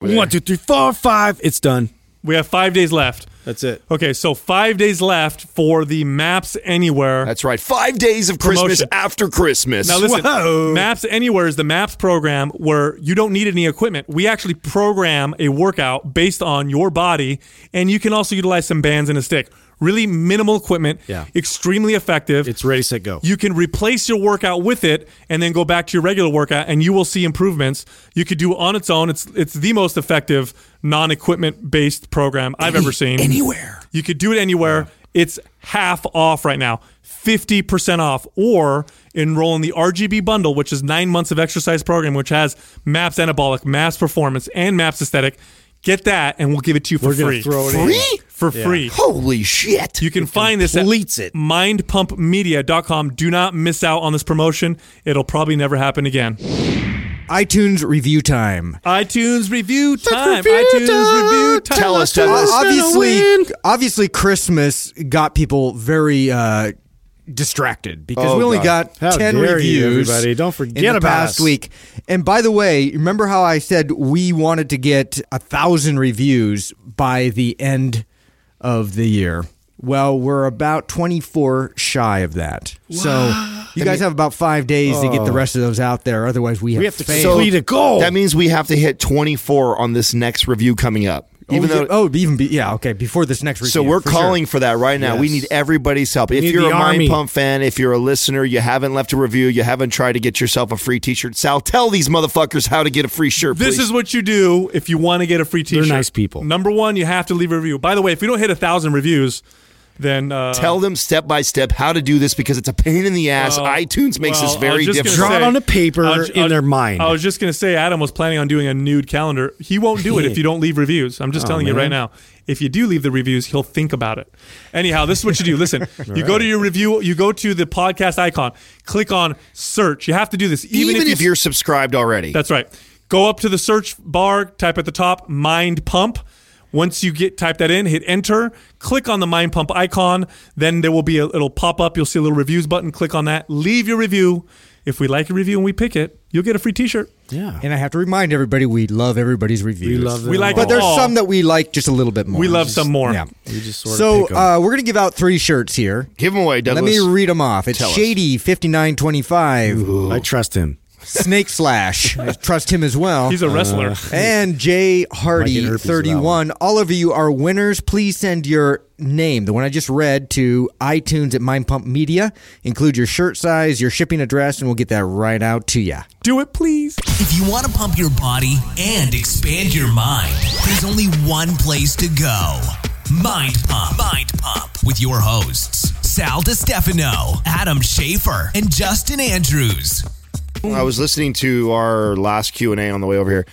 One, two, three, four, five. It's done. We have five days left. That's it. Okay, so five days left for the Maps Anywhere. That's right. Five days of Christmas Promotion. after Christmas. Now listen, Whoa. Maps Anywhere is the Maps program where you don't need any equipment. We actually program a workout based on your body, and you can also utilize some bands and a stick. Really minimal equipment, Yeah. extremely effective. It's ready, set, go. You can replace your workout with it and then go back to your regular workout and you will see improvements. You could do it on its own. It's it's the most effective non-equipment based program I've ever seen. Anywhere. You could do it anywhere. It's half off right now. 50% off or enroll in the RGB bundle which is 9 months of exercise program which has MAPS anabolic, MAPS performance and MAPS aesthetic. Get that and we'll give it to you for We're free. throw it in. Free? For free. Holy shit. You can find this at it. mindpumpmedia.com. Do not miss out on this promotion. It'll probably never happen again. iTunes review time. iTunes review time. iTunes review time. Tell us, tell us. obviously, obviously, Christmas got people very uh, distracted because Oh, we only God. got How ten dare you, reviews. everybody. Don't forget in the about past us. week. And by the way, remember how I said we wanted to get a thousand reviews by the end of the year? Well, we're about twenty-four shy of that. So you guys have about five days to get the oh. rest of those out there. Otherwise, we have, We have to failed. complete a goal. That means we have to hit 24 on this next review coming up. Oh, even oh, though oh, even be, yeah, okay. Before this next review, So we're for sure. calling for that right now. We need everybody's help. if you're the a Mind. Pump fan, if you're a listener, you haven't left a review, you haven't tried to get yourself a free T-shirt. Sal, tell these motherfuckers how to get a free shirt. This please. is what you do if you want to get a free t-shirt. They're nice people. Number one, you have to leave a review. By the way, if we don't hit a thousand reviews, then uh, tell them step by step how to do this because it's a pain in the ass. Well, iTunes makes well, this very was just difficult. Draw it on a paper I was- in I- their mind. I was just going to say Adam was planning on doing a nude calendar. He won't do it if you don't leave reviews. I'm just telling you right now. If you do leave the reviews, he'll think about it. Anyhow, this is what you do. Listen, you go to your review, you go to the podcast icon, click on search. You have to do this even, Even, if, you you're subscribed already. That's right. Go up to the search bar, type at the top Mind Pump. Once you get type that in, hit enter, click on the Mind Pump icon, then there will be a it'll pop up, you'll see a little reviews button, click on that, leave your review. If we like a review and we pick it, you'll get a free t-shirt. yeah. And I have to remind everybody we love everybody's reviews. We love We them like all. but there's all. some that we like just a little bit more. We love some more. Yeah. We just sort of So pick 'em. uh, we're gonna give out three shirts here. Give them away, Douglas. Let me read them off. It's Tell. Shady fifty nine twenty five, I trust him. Snake Slash. I trust him as well. He's a uh, wrestler. and Jay Hardy get herpes with that 31. All of you are winners. Please send your name, the one I just read, to iTunes at Mind Pump Media. Include your shirt size, your shipping address, and we'll get that right out to you. do it, please. If you want to pump your body and expand your mind, there's only one place to go. Mind Pump. Mind Pump with your hosts, Sal DiStefano, Adam Schafer, and Justin Andrews. I was listening to our last Q and A on the way over here.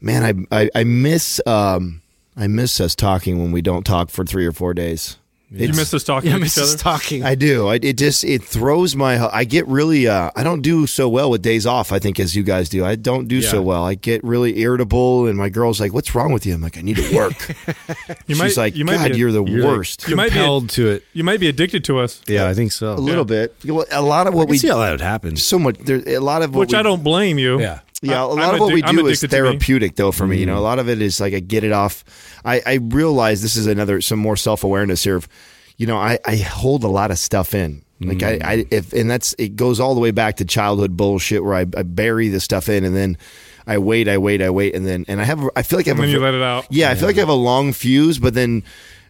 Man, I I, I miss um I miss us talking when we don't talk for three or four days. You miss us talking Yeah, to each Mrs. other. Talking. I do. I, it just it throws my. I get really. Uh, I don't do so well with days off. I think as you guys do. I don't do so well. I get really irritable, and my girl's like, "What's wrong with you?" I'm like, "I need to work." You She's might, like, you might "God, be, you're the You're, like, worst." You might be- compelled to it. you might be addicted to us, Yeah, I think so. a little bit. Well, A lot of I what can we see how that would happen. so much. There's a lot of what which we, I don't blame you. Yeah. Yeah, a lot I'm of what we do is addicted to me. therapeutic, though. For me, you Mm. know, a lot of it is like I get it off. I, I realize this is another some more self awareness here. Of, you know, I, I hold a lot of stuff in. Like I, I, Mm. if and that's it goes all the way back to childhood bullshit where I, I bury the stuff in and then I wait, I wait, I wait, and then and I have I feel like I have And a, you let it out. Yeah, I feel like I have a long fuse, but then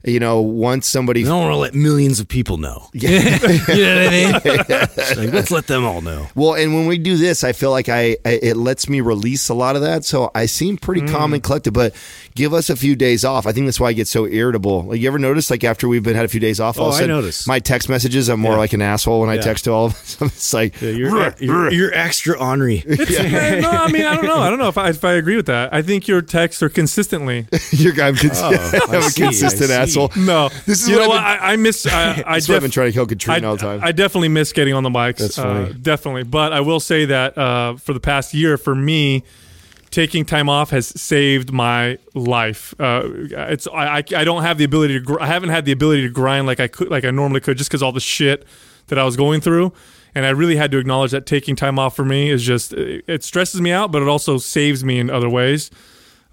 you know once somebody I don't want to let millions of people know. you know what I mean? It's like, let's let them all know. Well, and when we do this, I feel like I, I it lets me release a lot of that. So I seem pretty Mm. calm and collected. But give us a few days off. I think that's why I get so irritable. Like you ever notice, like after we've been had a few days off, all Oh, of a I sudden, notice. my text messages, I'm more Yeah. like an asshole when I text to all of them. it's like Yeah, you're, you're, you're extra ornery. It's- no, I mean, I don't know. I don't know if I, if I agree with that. I think your texts are consistently. you're I'm, cons- Oh, I'm a consistent see. Assoul. No, This is you what know what? been- I, I miss. I, I, why I've def- been trying to kill Katrina I, all the time. I definitely miss getting on the mics. That's uh, funny. definitely, but I will say that uh, for the past year, for me, taking time off has saved my life. Uh, it's I, I don't have the ability to. Gr- I haven't had the ability to grind like I could, like I normally could, just because all the shit that I was going through. And I really had to acknowledge that taking time off for me is just it it stresses me out, but it also saves me in other ways.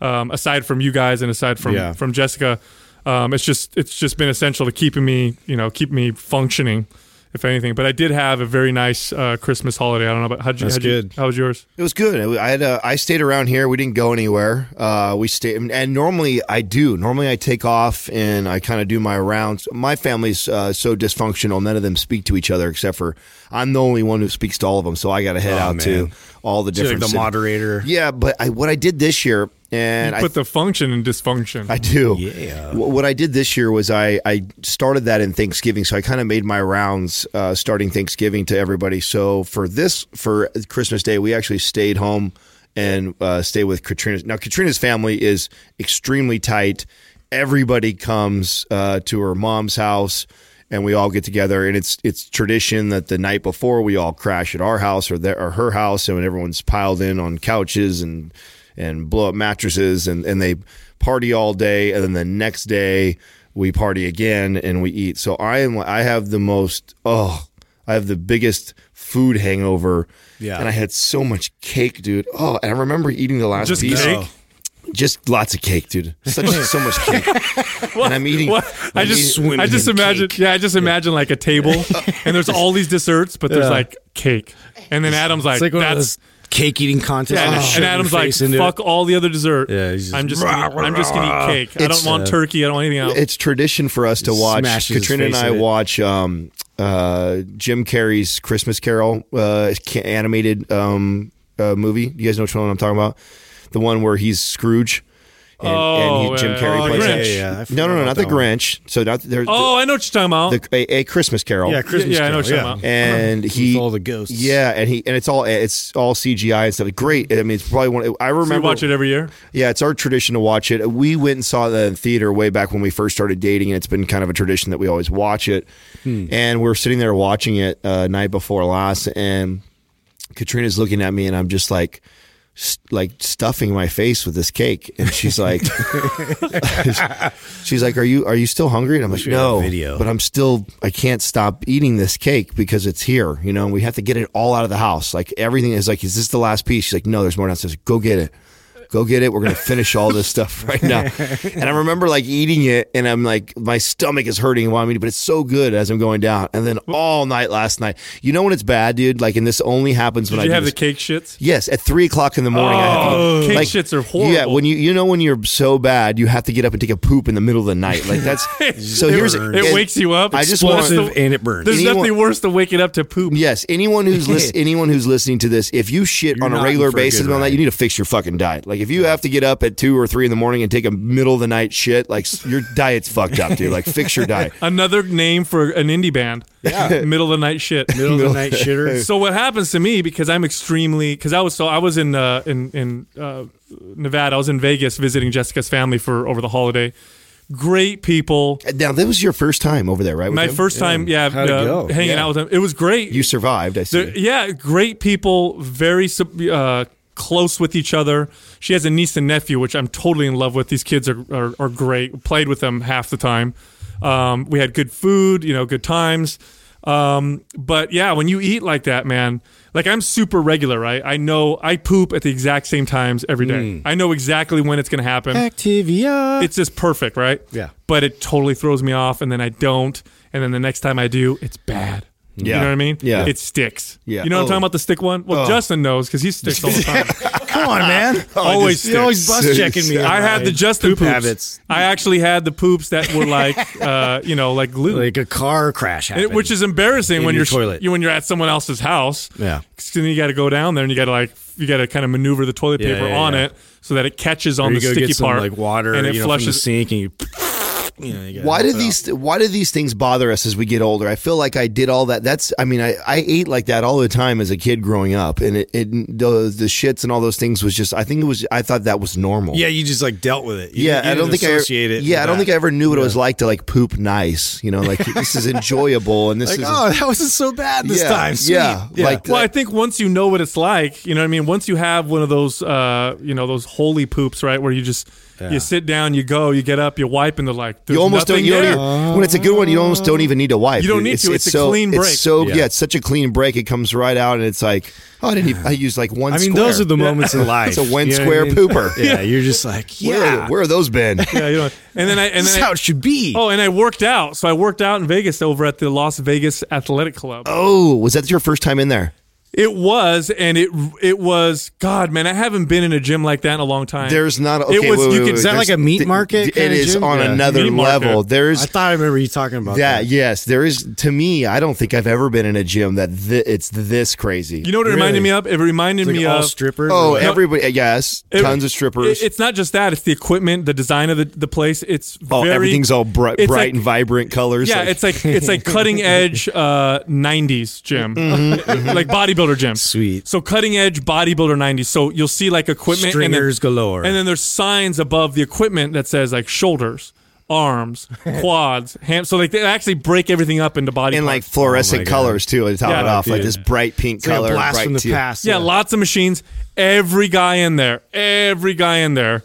um, aside from you guys and aside from Yeah. from Jessica, um, it's just it's just been essential to keeping me you know keep me functioning, if anything. But I did have a very nice uh, Christmas holiday. I don't know about how'd you, That's how'd you- good. how was yours? It was good. I had uh, I stayed around here. We didn't go anywhere. Uh, we stayed, and normally I do. Normally I take off and I kind of do my rounds. My family's uh, so dysfunctional. None of them speak to each other except for I'm the only one who speaks to all of them. So I got to head Oh, out to all the So different. like the cit- moderator. Yeah, but I, what I did this year, and You I put the function in dysfunction. I do. Yeah. Wh- What I did this year was I, I started that in Thanksgiving, so I kind of made my rounds uh, starting Thanksgiving to everybody. So for this for Christmas Day, we actually stayed home and uh, stayed with Katrina's. Now Katrina's family is extremely tight. Everybody comes uh, to her mom's house. And we all get together, and it's it's tradition that the night before we all crash at our house or, their, or her house, and everyone's piled in on couches and and blow up mattresses and, and they party all day and then the next day we party again and we eat. So I am I have the most oh I have the biggest food hangover. Yeah. And I had so much cake, dude. Oh, and I remember eating the last Just piece. cake? Just lots of cake, dude. Such so much cake. and I'm eating What? I I'm just eating- I just imagine cake. yeah I just imagine like a table and there's all these desserts but there's Yeah. like cake and then Adam's like, like that's cake eating contest. yeah, and, you shove and Adam's like face fuck it. all the other dessert Yeah, he's just- I'm just gonna, I'm just gonna eat cake I don't want uh, turkey I don't want anything else it's tradition for us to watch. smashes his Katrina and I watch um, uh, Jim Carrey's Christmas Carol uh, animated um, uh, movie. You guys know which one I'm talking about? The one where he's Scrooge. And, Oh, and he, Jim uh, Carrey oh, plays Grinch. it. Yeah, yeah, No, no, no, not the. Grinch. So not there's oh I know what you're talking about the, a, a Christmas Carol. Yeah, Christmas yeah, I know what Carol, you're talking about. and he With all the ghosts. Yeah, and he and it's all it's all CGI and stuff. Great. I mean, it's probably one. I so remember you watch it every year yeah, it's our tradition to watch it. We went and saw that in theater way back when we first started dating, and it's been kind of a tradition that we always watch it. And we're sitting there watching it uh, night before last, and Katrina's looking at me, and I'm just like, st- like stuffing my face with this cake, and she's like, she's like, "Are you are you still hungry?" And I'm like, we had a "No, video. but I'm still I can't stop eating this cake because it's here. You know, and we have to get it all out of the house. Like everything is like, is this the last piece? She's like, no, there's more downstairs. Go get it. Go get it. We're gonna finish all this stuff right now. And I remember like eating it, and I'm like, my stomach is hurting and wanting me to, but it's so good as I'm going down. And then all night last night, you know when it's bad, dude. Like, and this only happens when did I you do have the this- cake shits Yes, at three o'clock in the morning. I have to, Oh, cake shits are horrible. Yeah, when you you know when you're so bad, you have to get up and take a poop in the middle of the night. Like that's so. Here's burns. it and wakes you up I just Explosive. want Explosive and it burns. there's Anyone- nothing worse than waking up to poop Yes, anyone who's lis- anyone who's listening to this, if you shit You're on a not regular for a basis good and all that, ride. you need to fix your fucking diet. Like if you have to get up at two or three in the morning and take a middle of the night shit, like your diet's fucked up, dude. Like fix your diet. another name for an indie band Yeah. middle of the night shit Middle of the night shitter. so what happens to me because I'm extremely because I was so I was in uh, in in uh, Nevada I was in Vegas visiting Jessica's family for over the holiday great people Now that was your first time over there, right? my him? first time yeah How'd uh, hanging Yeah. out with them it was great You survived. I see. They're- yeah, great people, very uh, close with each other. She has a niece and nephew, which I'm totally in love with. These kids are, are, are great. Played with them half the time. Um, we had good food, you know, good times. Um, but yeah, when you eat like that, man, like I'm super regular, right? I know I poop at the exact same times every day. I know exactly when it's going to happen Activia. it's just perfect, right? Yeah. But it totally throws me off, and then I don't, and then the next time I do, it's bad. Yeah. You know what I mean? Yeah. It sticks. Yeah. You know what I'm Oh. talking about the stick one? Well, Oh. Justin knows because he sticks all the time. Come on, man. always You're always bus checking me. I had the Justin poop poops. habits. I actually had the poops that were like, uh, you know, like glue. Like a car crash And happened. it- which is embarrassing In when your you're toilet. you when you're at someone else's house. Yeah. 'Cause then you got to go down there and you got to like you got to kind of maneuver the toilet Yeah, paper yeah, on yeah. it so that it catches Or on you the go sticky get some part like water and it you know, from the flushes. sink and you. You know, you Why do these Why do these things bother us as we get older? I feel like I did all that. That's I mean I, I ate like that all the time as a kid growing up, and it, it the, the shits and all those things was just I think it was I thought that was normal. Yeah, you just like dealt with it. You yeah, you I don't think I. it. Yeah, I don't that. think I ever knew what it was like to like poop nice. You know, like this is enjoyable and this Like, is oh, that wasn't so bad this Yeah, time. Sweet. yeah, like- Well, I think once you know what it's like, you know what I mean. Once you have one of those, uh, you know, those holy poops, right, where you just you sit down, you go, you get up, you wipe, and they're like, there's you almost don't. You don't even, when it's a good one, you almost don't even need to wipe. You don't need it's, to. It's a so, clean break. It's so Yeah. yeah. it's such a clean break. It comes right out, and it's like, oh, I didn't. Even, I used like one. I mean, square. those are the moments in life. It's a one You know square I mean? pooper. Yeah, you're just like, Where, yeah, where are those been? yeah, you know. And then I and this is then I, how it should be. oh, and I worked out. So I worked out in Vegas over at the Las Vegas Athletic Club. Oh, was that your first time in there? It was, and it it was. God, man, I haven't been in a gym like that in a long time. There's not. Okay, It was- wait, you wait, could- wait, Is that like a meat market It kinda gym? on Yeah. another Meat market. level. There's I thought I remember you talking about that. that. Yes, there is. To me, I don't think I've ever been in a gym that thi- it's this crazy. you know what it reminded Really? me of? It reminded It's like me all of strippers. Oh, or what? everybody. Yes, It- tons of strippers. it- it's not just that; it's the equipment, the design of the, the place. It's oh, very, everything's all bright, bright like- and vibrant colors. Yeah, like- it's like it's like cutting edge uh, '90s gym, like bodybuilder gym. Sweet. So cutting edge bodybuilder '90s. So you'll see like equipment Stringers and then, galore. and then there's signs above the equipment that says like shoulders, arms, quads, ham. So like they actually break everything up into body in like fluorescent Oh colors too. To top Yeah, it off, like dude. this bright pink It's like color, a blast bright from the teal. past. yeah, lots of machines. Every guy in there, every guy in there.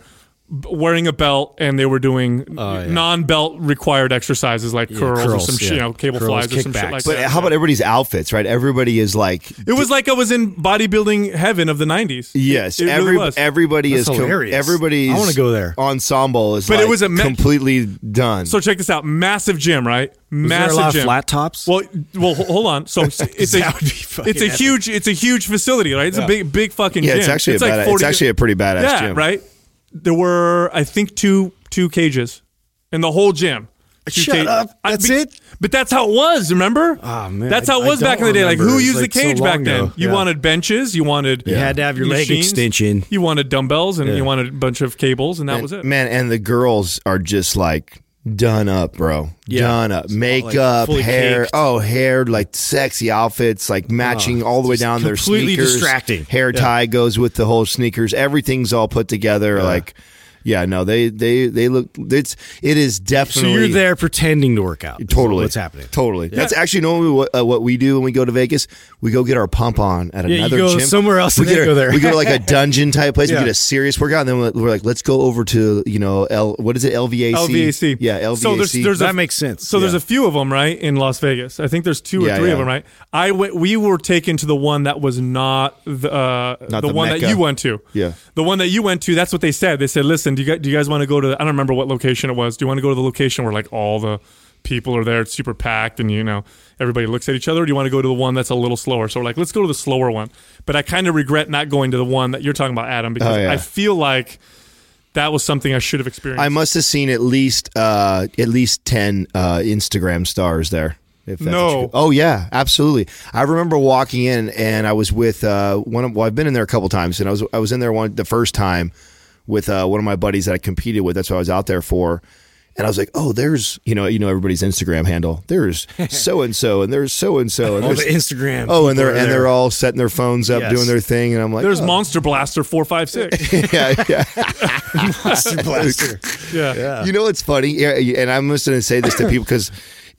B- Wearing a belt, and they were doing Oh, yeah. non-belt required exercises like curls, or some yeah. you know cable Curls, flies or some shit like But that. how about everybody's outfits? Right, everybody is like. It was like I was in bodybuilding heaven of the '90s. Yes, it, it every really was. everybody That's is com- hilarious. everybody's I wanna go there. ensemble is But it was a me- completely done. so check this out: massive gym, right? Was there Massive a lot gym. of flat tops? Well, well, hold on. So it's a That would be it's a epic. huge it's a huge facility, right? It's a big big fucking yeah, gym. it's actually a like bad, 40 it's actually a pretty badass yeah, gym. right. There were I think two two cages in the whole gym. Two Shut up. I- That's be- it? But that's how it was. Remember? Ah, man, That's how it I was back in don't the day. Like remember. who It was, used like, the so cage back long then? ago. You Yeah. wanted benches. You wanted You had to have your leg machines, extension. You wanted dumbbells, and you wanted a bunch of cables, and that was it. Man, and the girls are just like done up, bro. Yeah. Done up. Makeup, like, hair. caked. Oh, hair, like sexy outfits, like matching ah, all the way down their completely distracting. Hair tie goes with the whole sneakers. Everything's all put together. Like, yeah, no, they they they look. It's it is So definitely. you're there pretending to work out. Totally, What's happening? Totally. That's actually normally what, uh, what we do when we go to Vegas. We go get our pump on at Yeah, you another go gym. somewhere else We and then get go there. We go to like a dungeon type place. Yeah. We get a serious workout, and then we're, we're like, let's go over to you know L. What is it? LVAC. LVAC. Yeah, LVAC. So there's, there's That a, makes sense. So there's a few of them, right, in Las Vegas. I think there's two or Yeah, three yeah. of them, right? I went. We were taken to the one that was not the uh, Not the, the one that you went to. Yeah. the one that you went to. That's what they said. They said, "Listen, do you guys, do you guys want to go to? The, I don't remember what location it was. Do you want to go to the location where like all the people are there? It's super packed, and you know everybody looks at each other. Or do you want to go to the one that's a little slower? So we're like, let's go to the slower one. But I kind of regret not going to the one that you're talking about, Adam, because Oh, yeah. I feel like that was something I should have experienced. I must have seen at least uh, at least ten uh, Instagram stars there. If that's No. oh yeah, absolutely. I remember walking in and I was with uh, one of. Well, I've been in there a couple times, and I was I was in there one the first time with uh, one of my buddies that I competed with. That's what I was out there for. And I was like, oh, there's you know you know everybody's Instagram handle. There's so and so, and there's so and so, and all there's the Instagram. oh, and they're and they're all setting their phones up, Yes. doing their thing, and I'm like, There's oh. Monster Blaster four five six. yeah, yeah. Monster Blaster. Yeah. Yeah. You know what's funny? Yeah, and I'm just going to say this to people because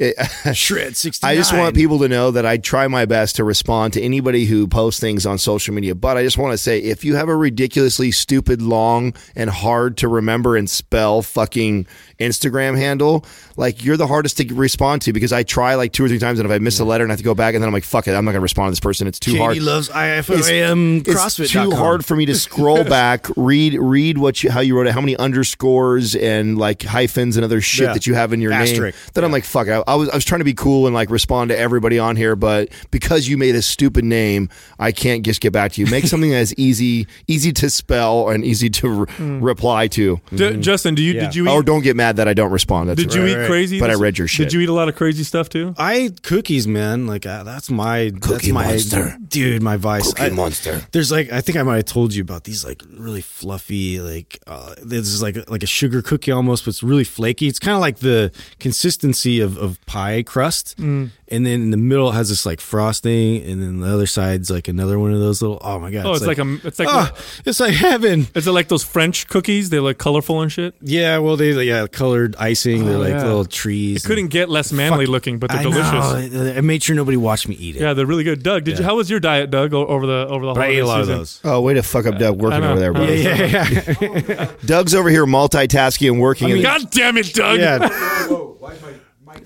Shred 69. I just want people to know that I try my best to respond to anybody who posts things on social media. But I just want to say if you have a ridiculously stupid, long, and hard to remember and spell fucking Instagram handle, like you're the hardest to respond to because I try like two or three times and if I miss a letter and I have to go back and then I'm like, fuck it, I'm not going to respond to this person. It's too Katie hard. loves It's- IFAM it's CrossFit. too hard for me to scroll back, read read what you how you wrote it, how many underscores and like hyphens and other shit Yeah. that you have in your Asterisk. name. Then I'm like, fuck. I, I was I was trying to be cool and like respond to everybody on here, but because you made a stupid name, I can't just get back to you. Make something that's easy easy to spell and easy to re- reply to. J- Justin, do you Yeah. did you eat Oh, don't get mad that I don't respond. That's did you eat right. crazy? But I read your shit. Did you eat a lot of crazy stuff too? I eat cookies, man. Like uh, that's my that's Cookie my monster. dude, my vice. Cookie I- monster. There's like I think I might have told you about these like really fluffy like uh, this is like like a sugar cookie almost, but it's really flaky. It's kind of like the consistency of, of pie crust, Mm. and then in the middle it has this like frosting, and then the other side's like another one of those little. Oh my god! Oh, it's like, a. It's like. oh, it's like heaven. is it like those French cookies? They're like colorful and shit. Yeah, well, they yeah colored icing. They're Oh, like yeah. little trees. It couldn't get less manly looking, but they're I delicious. Know. I made sure nobody watched me eat it. Yeah, they're really good. Doug, did you? How was your diet, Doug, o- over the over the but I ate a lot season? of those. Oh, way to fuck up Doug working I know. over there, bro. Yeah, Yeah, yeah, yeah. Doug's over here multitasking and working. I mean, God damn it, Doug! yeah.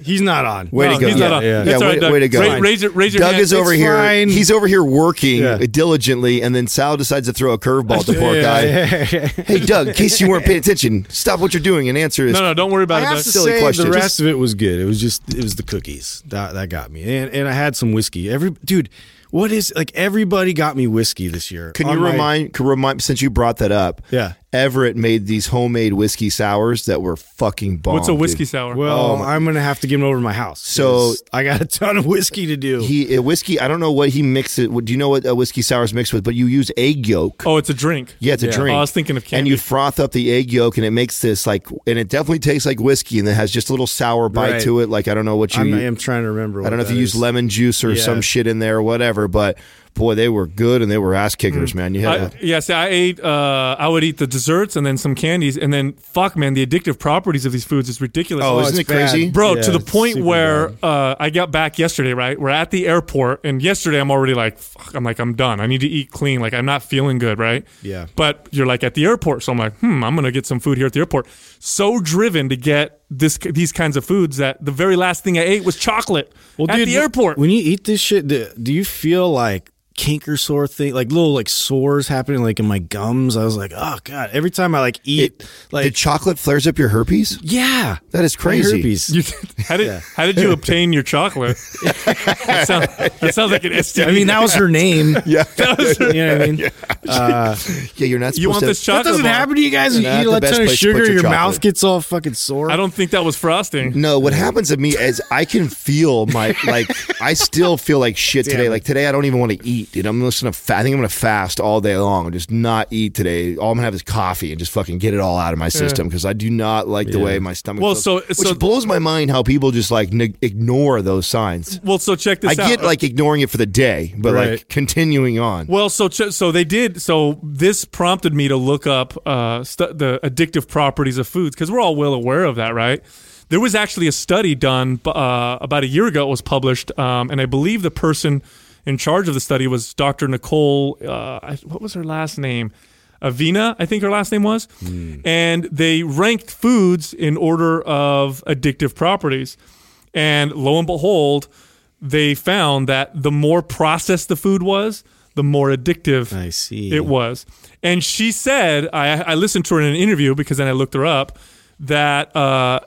He's not on. Way No, to go! he's yeah, not on. yeah, That's all way, right, Doug. way to go! Ra- raise your- raise your Doug hand. is over It's here. fine. He's over here working Yeah. diligently, and then Sal decides to throw a curveball to the poor Yeah, guy. yeah, yeah. Hey, Doug, in case you weren't paying attention, stop what you're doing and answer this. No, no, don't worry I about it, have Doug. to Silly say question. the Just- rest of it was good. It was just it was the cookies that that got me, and and I had some whiskey. Every dude, what is like everybody got me whiskey this year. Can On you my- remind, can remind, since you brought that up? Yeah. Everett made these homemade whiskey sours that were fucking bomb. What's a whiskey dude. sour? Well, Oh, I'm gonna have to give him over to my house. So- I got a ton of whiskey to do. He a whiskey. I don't know what he mixed it. Do you know what a whiskey sour is mixed with? But you use egg yolk. oh, it's a drink. Yeah, it's a drink. Oh, I was thinking of And you froth up the egg yolk, and it makes this like, and it definitely tastes like whiskey, and it has just a little sour bite Right. to it. Like I don't know what you. I'm, I'm trying to remember. I don't know if that you use lemon juice or Yeah. some shit in there or whatever, but boy, they were good and they were ass kickers, man. You had I, a, yeah, see, I ate. Uh, I would eat the desserts and then some candies, and then fuck, man, the addictive properties of these foods is ridiculous. Oh, isn't it crazy? bad. Bro, Yeah, to the point where uh, I got back yesterday, right? We're at the airport, and yesterday I'm already like, fuck, I'm like, I'm done. I need to eat clean. Like, I'm not feeling good, right? Yeah. But you're like at the airport, so I'm like, hmm, I'm gonna get some food here at the airport. So driven to get this these kinds of foods that the very last thing I ate was chocolate at dude, the airport. When you eat this shit, do, do you feel like canker sore thing, like little like sores happening like in my gums? I was like, oh god. Every time I like eat, like Did chocolate flares up your herpes? yeah, That is my crazy. herpes. You, how did how did you obtain your chocolate? that, sound, that sounds like an STD. I mean, that was her name. Yeah, that was her, you know what I mean? Uh, yeah. You're not supposed you want to. this chocolate? That doesn't bar. happen to you guys. You eat a best ton of place to put sugar, your your, chocolate. mouth gets all fucking sore. I don't think that was frosting. No, what happens to me is I can feel my like I still feel like shit today. Damn it. Like today, I don't even want to eat. Dude, I'm listening to. Fa- I think I'm gonna fast all day long and just not eat today. All I'm gonna have is coffee and just fucking get it all out of my system because I do not like the way my stomach. Well, feels. so- which so- blows my mind how people just like neg- ignore those signs. Well, so check this out. I out. get like ignoring it for the day, but like continuing on. Well, so ch- so they did. So this prompted me to look up uh, st- the addictive properties of foods because we're all well aware of that, right? There was actually a study done uh, about a year ago. It was published, um, and I believe the person in charge of the study was Dr. Nicole. Uh, what was her last name? Avena, I think her last name was. And they ranked foods in order of addictive properties. And lo and behold, they found that the more processed the food was, the more addictive I see. it was. And she said, I, I listened to her in an interview because then I looked her up, that uh,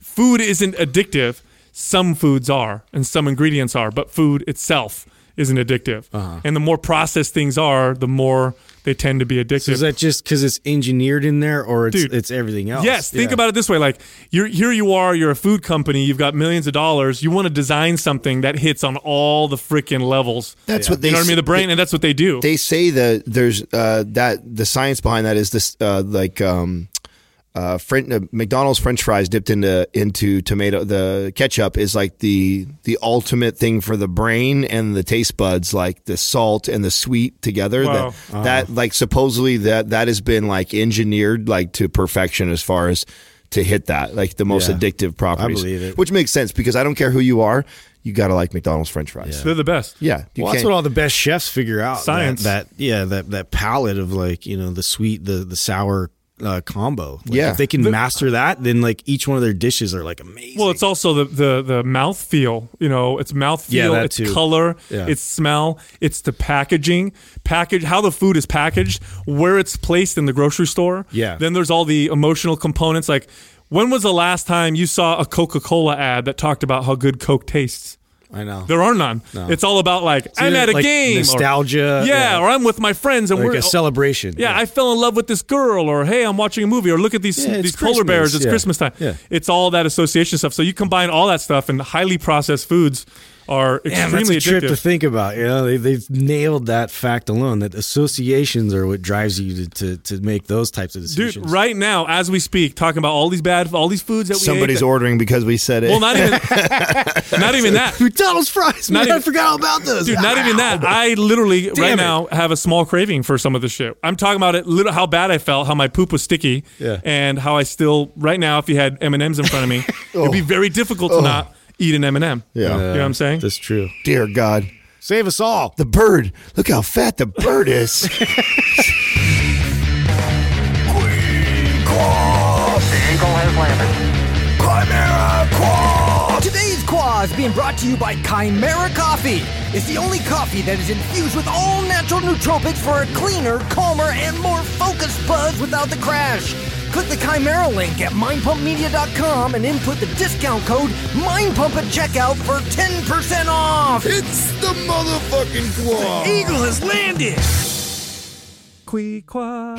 food isn't addictive. Some foods are, and some ingredients are, but food itself isn't addictive. Uh-huh. And the more processed things are, the more they tend to be addictive. So is that just because it's engineered in there, or it's Dude. it's everything else? Yes, think Yeah. about it this way: like you're here, you are, you're a food company, you've got millions of dollars, you want to design something that hits on all the freaking levels. That's what they you know what I mean? The brain, and that's what they do. they say that there's uh, that the science behind that is this uh, like um, uh, French, uh, McDonald's French fries dipped into into tomato the ketchup is like the the ultimate thing for the brain and the taste buds like the salt and the sweet together Wow. that that like supposedly that that has been like engineered like to perfection as far as to hit that like the most Yeah. addictive properties believe it. which makes sense because I don't care who you are you got to like McDonald's French fries They're the best. yeah, you Well, that's what all the best chefs figure out. that- Science. That, yeah, that that palette of like you know the sweet, the the sour uh, combo. Like, Yeah. if they can master that, then like each one of their dishes are like amazing. Well, it's also the the the mouth feel. You know, it's mouth Yeah, feel, that it's too. color, Yeah. it's smell, it's the packaging, package how the food is packaged, where it's placed in the grocery store. Yeah. Then there's all the emotional components. Like, when was the last time you saw a Coca Cola ad that talked about how good Coke tastes? I know. There are none. It's all about like I'm at a like, game, or- nostalgia, yeah, yeah. or I'm with my friends and like we're a celebration. yeah, I fell in love with this girl, or hey, I'm watching a movie, or look at these Yeah, these polar bears. It's Yeah. Christmas time. Yeah. It's all that association stuff. So you combine all that stuff and highly processed foods are Damn, that's extremely a trip to think about. You know, they, they've nailed that fact alone. That associations are what drives you to, to, to make those types of decisions. Dude, right now, as we speak, talking about all these bad, all these foods that we Somebody's ate. ordering because we said it. Well, not even, not even that. McDonald's fries. Not Man, I even- forgot all about those. Dude, not even that. I literally right it. now have a small craving for some of this shit. I'm talking about it. Little how bad I felt, how my poop was sticky, Yeah. and how I still right now. If you had M and M's in front of me, it'd be very difficult to oh. not eat an M and M. Yeah. you know what I'm saying. That's true. Dear God. Save us all. The bird. Look how fat the bird is. Quee Quaaa! Ankle has lambda. Chimera Qua! Today's Quaz being brought to you by Kimera Koffee. It's the only coffee that is infused with all natural nootropics for a cleaner, calmer, and more focused buzz without the crash. Click the Kimera link at mindpumpmedia.com and input the discount code MINDPUMP at checkout for 10% off. it's the motherfucking quad. Eagle has landed. Qua.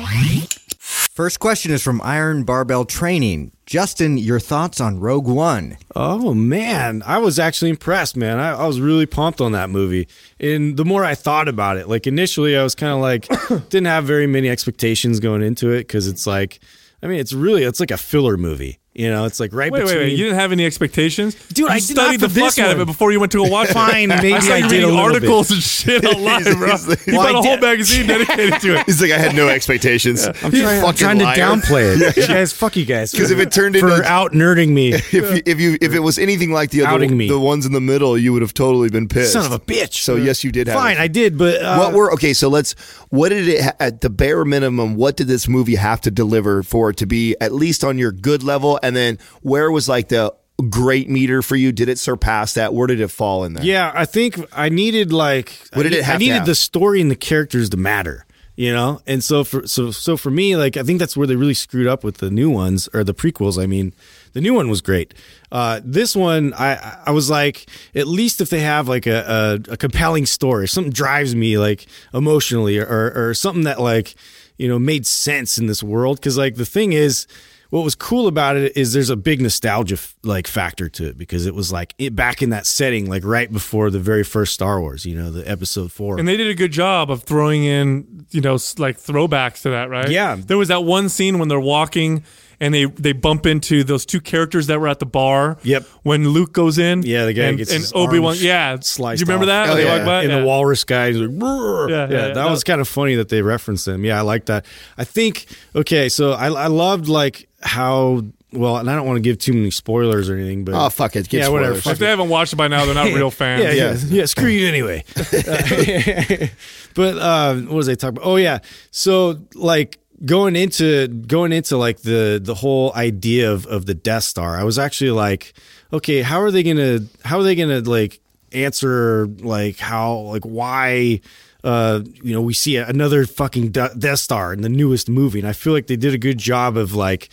First question is from Iron Barbell Training. Justin, your thoughts on Rogue One? Oh man, I was actually impressed, man. I, I was really pumped on that movie. And the more I thought about it, like initially, I was kind of like didn't have very many expectations going into it because it's like, I mean, it's really it's like a filler movie. You know, it's like right Wait, wait, between. wait! You didn't have any expectations, Dude, You I did studied not the fuck this out of it before you went to go watch. Fine, maybe I, saw I did a reading little articles and shit online, bro. he's like- you Well, got I a whole magazine dedicated to it. He's like, I had no expectations. I'm trying, I'm Fucking trying to liar. downplay it. You guys, fuck you guys. 'Cause if it turned for into- out nerding me, If you, if you if it was anything like the other me. the ones in the middle, you would have totally been pissed. son of a bitch. So yes, you did have. Fine, it. I did, but uh, what were okay? So let's. What did it at the bare minimum? What did this movie have to deliver for it to be at least on your good level? And then where was like the great meter for you? Did it surpass that? Where did it fall in there? Yeah, I think I needed like What did I, it have I needed have? the story and the characters to matter, you know. And so for so so for me, like I think that's where they really screwed up with the new ones or the prequels. I mean, the new one was great. Uh, this one, I I was like, at least if they have like a a, a compelling story, something drives me like emotionally, or or something that like you know made sense in this world. Because like the thing is what was cool about it is there's a big nostalgia like factor to it because it was like it, back in that setting like right before the very first Star Wars you know the episode 4 And they did a good job of throwing in, you know, like throwbacks to that, right? Yeah. There was that one scene when they're walking and they they bump into those two characters that were at the bar. Yep. When Luke goes in. Yeah, the guy and, gets and Obi Wan. Yeah. sliced You remember off. that? Oh, yeah. and Yeah. the walrus guy is like Yeah, yeah, yeah, that That- was kind of funny that they referenced them yeah I like that I think okay so I, I loved like how well and I don't want to give too many spoilers or anything but Oh fuck it. Give yeah whatever spoilers. fuck If they haven't watched it by now, they're not real fans. Yeah, yeah, yeah. Screw you anyway. Uh, but uh, what was I talking about? Oh yeah. So like going into going into like the the whole idea of of the Death Star, I was actually like, okay, how are they gonna how are they gonna like answer like how like why uh, you know, we see another fucking Death Star in the newest movie, and I feel like they did a good job of like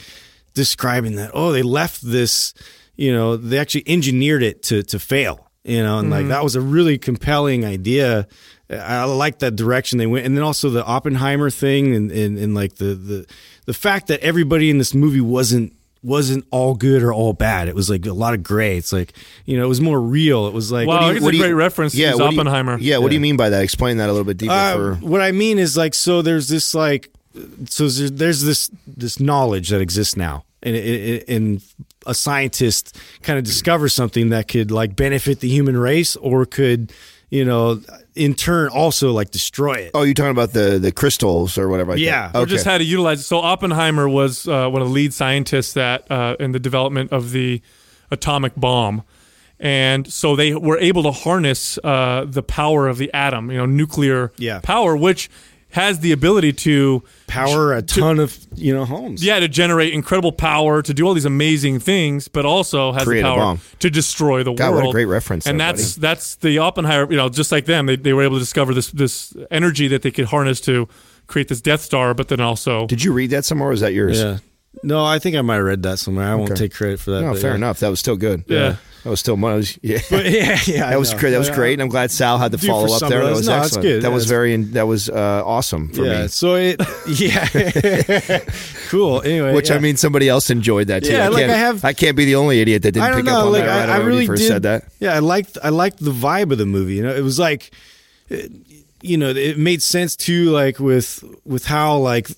describing that. Oh, they left this, you know, they actually engineered it to to fail, you know, and like that was a really compelling idea. I like that direction they went, and then also the Oppenheimer thing, and and, and like the the the fact that everybody in this movie wasn't wasn't all good or all bad. It was like a lot of gray. It's like you know, it was more real. It was like Wow, do you- it's what a do you- great reference to use what do you- Oppenheimer. yeah, what do you mean by that? Explain that a little bit deeper. Uh, for what I mean is like so there's this like so there's, there's this this knowledge that exists now and it, and a scientist kind of discovers something that could like benefit the human race or could you know in turn also like destroy it. oh, you're talking about the the crystals or whatever. Like Yeah. that. Or just how to utilize it. So Oppenheimer was uh, one of the lead scientists that uh, in the development of the atomic bomb, and so they were able to harness uh, the power of the atom, you know, nuclear Yeah. power, which has the ability to Power a ton of you know homes. yeah to generate incredible power to do all these amazing things, but also has Create the power to destroy the God, world. what a great reference And there, that's that's the Oppenheimer. You know, just like them, they, they were able to discover this this energy that they could harness to create this Death Star, but then also Did you read that somewhere? Or is that yours? Yeah. No, I think I might have read that somewhere. I won't Okay. take credit for that. No, fair yeah. enough. That was still good. Yeah. that was still one. Was, yeah. But yeah, yeah, I That was great. That was great. And I'm glad Sal had the Dude, follow up there. That was no, excellent. good. That was very. That was uh, awesome for me. yeah. me. So it, yeah, cool. Anyway, Which yeah. I mean, somebody else enjoyed that too. Yeah, I like can't, I have- I can't be the only idiot that didn't I pick know. up on like that I, I when really first did. said that. Yeah, I liked I liked the vibe of the movie. You know, it was like, uh, you know, it made sense too. Like with with how like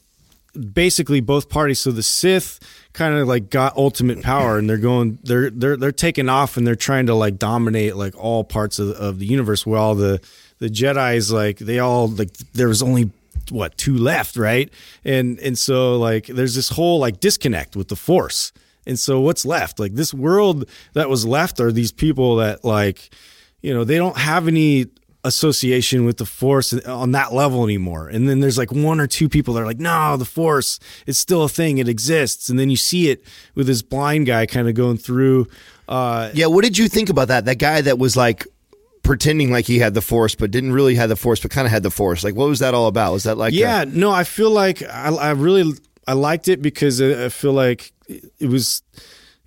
basically both parties. So the Sith kind of like got ultimate power, and they're going they're they're they're taking off, and they're trying to like dominate like all parts of of the universe. While the the Jedi's like they all like there was only what two left, right? And and so like there's this whole like disconnect with the Force. And so what's left? Like this world that was left are these people that like, you know, they don't have any association with the force on that level anymore. And then there's like one or two people that are like, no, the force is still a thing. It exists. And then you see it with this blind guy kind of going through, uh, Yeah, what did you think about that? That guy that was like pretending like he had the force, but didn't really have the force, but kind of had the force. Like, what was that all about? Was that like, a- yeah, no, I feel like I, I really I liked it because I I feel like it was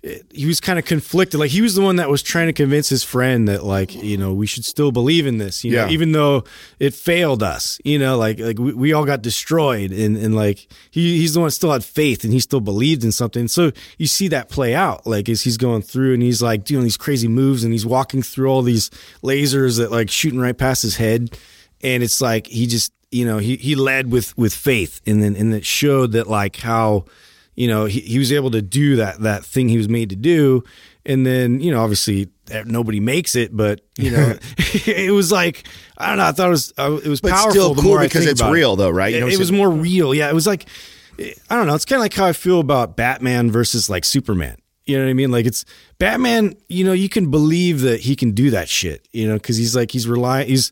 it- he was kind of conflicted. Like he was the one that was trying to convince his friend that like you know we should still believe in this. You know, Yeah. even though it failed us. You know, like like we, we all got destroyed, and and like he he's the one that still had faith and he still believed in something. So you see that play out like as he's going through and he's like doing these crazy moves and he's walking through all these lasers that like shooting right past his head and it's like he just you know he he led with with faith and then and it showed that like how you know he, he was able to do that that thing he was made to do and then you know obviously eh, nobody makes it but you know it was like i don't know i thought it was uh, it was But powerful still cool because it's about it. real, though, right? You it, know what it was more real yeah it was like i don't know it's kind of like how i feel about batman versus like superman you know what I mean? Like it's Batman. You know, you can believe that he can do that shit. You know, because he's like he's relying. He's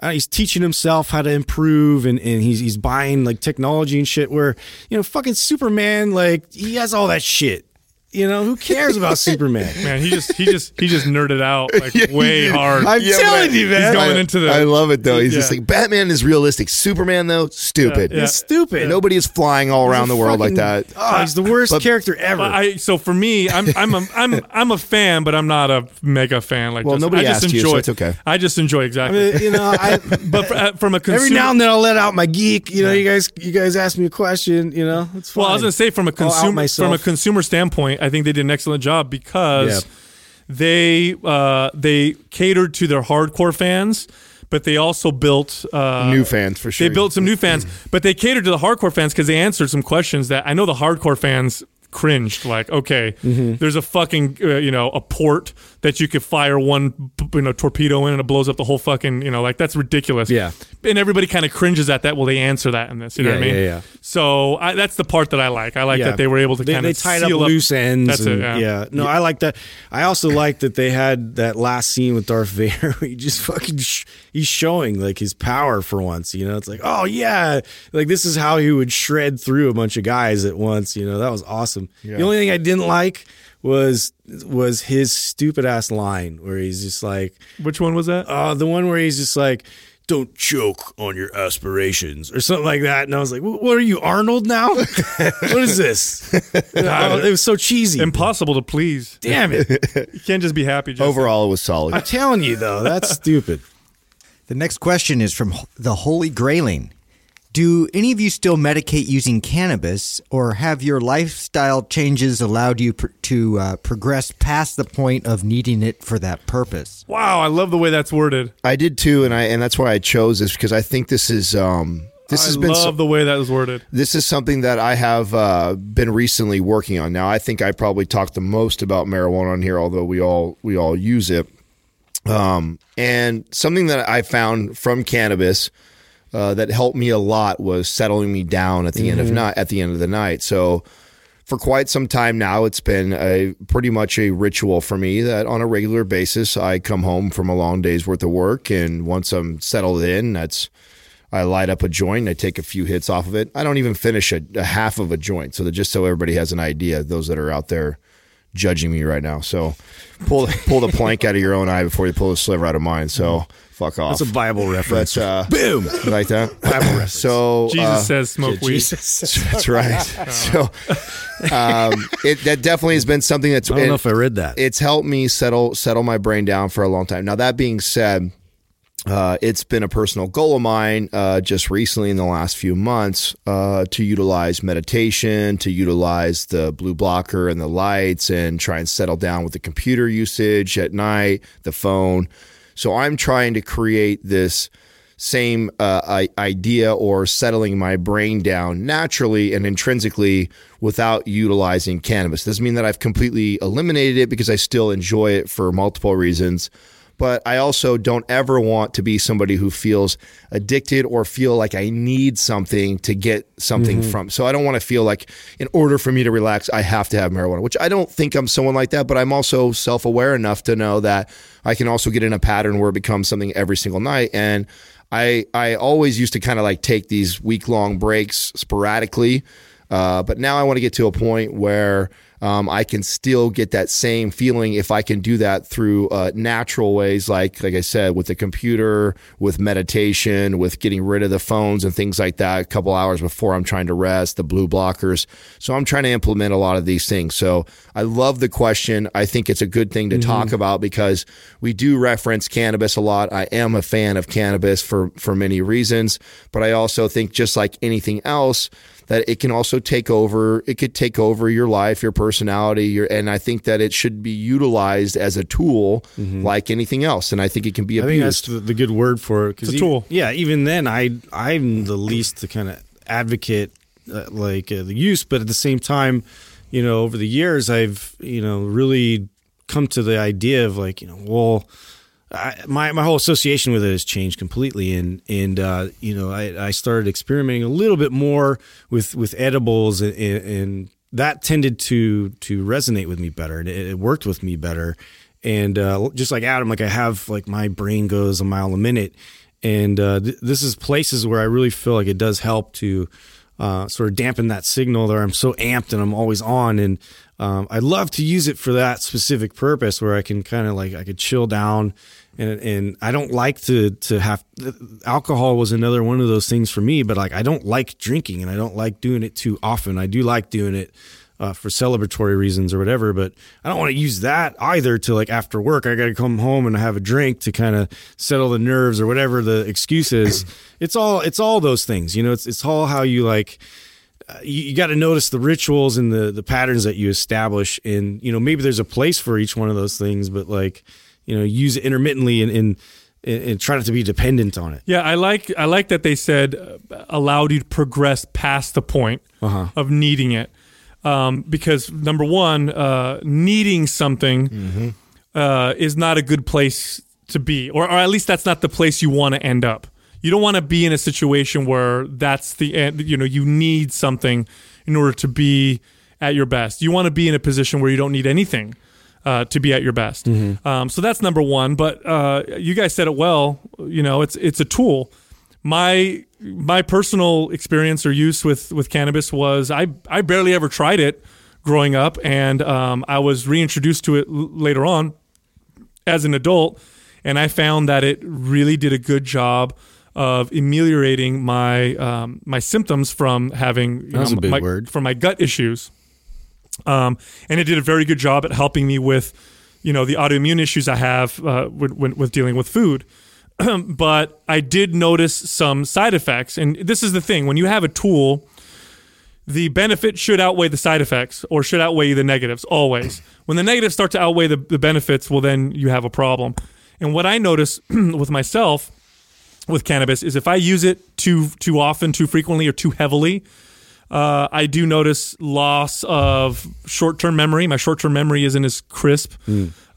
uh, he's teaching himself how to improve, and, and he's he's buying like technology and shit. Where you know, fucking Superman, like he has all that shit. You know, who cares about Superman? Man, he just he just he just nerded out like way hard. I'm Yeah, telling you, man. He's going I, into the- I love it though. He's just like Batman is realistic. Superman though, stupid. Yeah. He's stupid. Nobody is flying all around the world like that. Oh, he's the worst But- character ever. I so for me, I'm I'm a, I'm I'm a fan, but I'm not a mega fan. Like Well, Justin. nobody I just asked you, enjoy. so it's okay. I just enjoy I exactly. mean, you know, I but for, uh, from a consumer, every now and then I'll let out my geek. You know, you guys, you guys ask me a question. You know, it's fine. Well, I was gonna say from a I'll out consumer from a consumer standpoint, I think they did an excellent job because they uh, they catered to their hardcore fans, but they also built uh, New fans for sure. They built some new fans, but they catered to the hardcore fans because they answered some questions that I know the hardcore fans cringed. Like, okay, Mm-hmm. there's a fucking uh, you know a port that you could fire one you know torpedo in and it blows up the whole fucking you know like that's ridiculous. Yeah. and everybody kind of cringes at that. Well, they answer that in this. You know Yeah, what I mean? yeah, yeah. So I, that's the part that I like. I like Yeah. that they were able to kind of tie up loose ends. That's and- it. Yeah. yeah. No, I like that. I also like that they had that last scene with Darth Vader. Where he just fucking sh- he's showing like his power for once. You know, it's like, oh yeah, like this is how he would shred through a bunch of guys at once. You know, that was awesome. The only thing I didn't like was was his stupid ass line where he's just like, Which one was that? uh, the one where he's just like. Don't choke on your aspirations, or something like that. And I was like, "What are you, Arnold? Now? what is this?" You it was so cheesy. Impossible to please. Damn it! You can't just be happy. Justin. Overall, it was solid. I'm telling you though, that's stupid. The next question is from the Holy Grailing. Do any of you still medicate using cannabis, or have your lifestyle changes allowed you pr- to uh, progress past the point of needing it for that purpose? Wow, I love the way that's worded. I did too, and I and that's why I chose this because I think this is um this I has been love so- the way that was worded. this is something that I have uh, been recently working on. Now, I think I probably talked the most about marijuana on here, although we all we all use it. Um, and something that I found from cannabis uh, that helped me a lot was settling me down at the end of night. At the end of the night, so for quite some time now, it's been a pretty much a ritual for me that on a regular basis I come home from a long day's worth of work, and once I'm settled in, that's I light up a joint. I take a few hits off of it. I don't even finish a, a half of a joint. So that just so everybody has an idea, those that are out there judging me right now. So pull pull the plank out of your own eye before you pull the sliver out of mine. So fuck off. That's a Bible reference. But, uh, Boom. Like that? Bible reference. So Jesus uh, says smoke weed. Jesus. that's right. So um, it, that definitely has been something that's I don't know if I read that. it's helped me settle settle my brain down for a long time. Now that being said, uh, it's been a personal goal of mine uh, just recently in the last few months uh, to utilize meditation, to utilize the blue blocker and the lights, and try and settle down with the computer usage at night, the phone. So I'm trying to create this same uh, I- idea or settling my brain down naturally and intrinsically without utilizing cannabis. Doesn't mean that I've completely eliminated it because I still enjoy it for multiple reasons. But I also don't ever want to be somebody who feels addicted or feel like I need something to get something mm-hmm. from. So I don't want to feel like in order for me to relax, I have to have marijuana, which I don't think I'm someone like that, but I'm also self aware enough to know that I can also get in a pattern where it becomes something every single night. And I I always used to kind of like take these week long breaks sporadically, uh, but now I want to get to a point where um, I can still get that same feeling if I can do that through uh, natural ways, like like I said, with the computer, with meditation, with getting rid of the phones and things like that. A couple hours before I'm trying to rest, the blue blockers. So I'm trying to implement a lot of these things. So I love the question. I think it's a good thing to talk about because we do reference cannabis a lot. I am a fan of cannabis for for many reasons, but I also think just like anything else that it can also take over it could take over your life your personality your and i think that it should be utilized as a tool like anything else and i think it can be abused. I think that's the, the good word for it. 'cause It's a e- tool. Yeah, even then, I I'm the least to kind of advocate uh, like uh, the use, but at the same time, you know, over the years, I've you know really come to the idea of like you know, well, I, my my whole association with it has changed completely, and and uh, you know, I I started experimenting a little bit more with with edibles, and, and that tended to to resonate with me better, and it, worked with me better. And uh, just like Adam, like I have like my brain goes a mile a minute, and uh, th- this is places where I really feel like it does help to uh, sort of dampen that signal there. I'm so amped and I'm always on, and um, I love to use it for that specific purpose where I can kind of like I could chill down, and and I don't like to to have alcohol was another one of those things for me, but like I don't like drinking and I don't like doing it too often. I do like doing it uh, for celebratory reasons or whatever. But I don't want to use that either to like after work. I got to come home and have a drink to kind of settle the nerves or whatever the excuse is. it's all it's all those things. You know, it's it's all how you like. Uh, you, you got to notice the rituals and the the patterns that you establish, and you know maybe there's a place for each one of those things, but like you know use it intermittently and and, and, try not to be dependent on it. Yeah, I like I like that they said uh, allowed you to progress past the point Uh-huh. of needing it, um, because number one, uh, needing something Mm-hmm. uh, is not a good place to be, or, or at least that's not the place you want to end up. You don't want to be in a situation where that's the end. You know, you need something in order to be at your best. You want to be in a position where you don't need anything uh, to be at your best. Um, so that's number one. But uh, you guys said it well. You know, it's it's a tool. My my personal experience or use with with cannabis was I I barely ever tried it growing up, and um, I was reintroduced to it l- later on as an adult, and I found that it really did a good job of ameliorating my um, my symptoms from having you That's know, a big my, word. from my gut issues. Um, and it did a very good job at helping me with, you know, the autoimmune issues I have uh, with, with, dealing with food. but I did notice some side effects, and this is the thing: when you have a tool, the benefit should outweigh the side effects, or should outweigh the negatives always. when the negatives start to outweigh the, the benefits, well, then you have a problem. And what I notice with myself with cannabis is if I use it too too often, too frequently, or too heavily, uh, I do notice loss of short term memory. My short term memory isn't as crisp.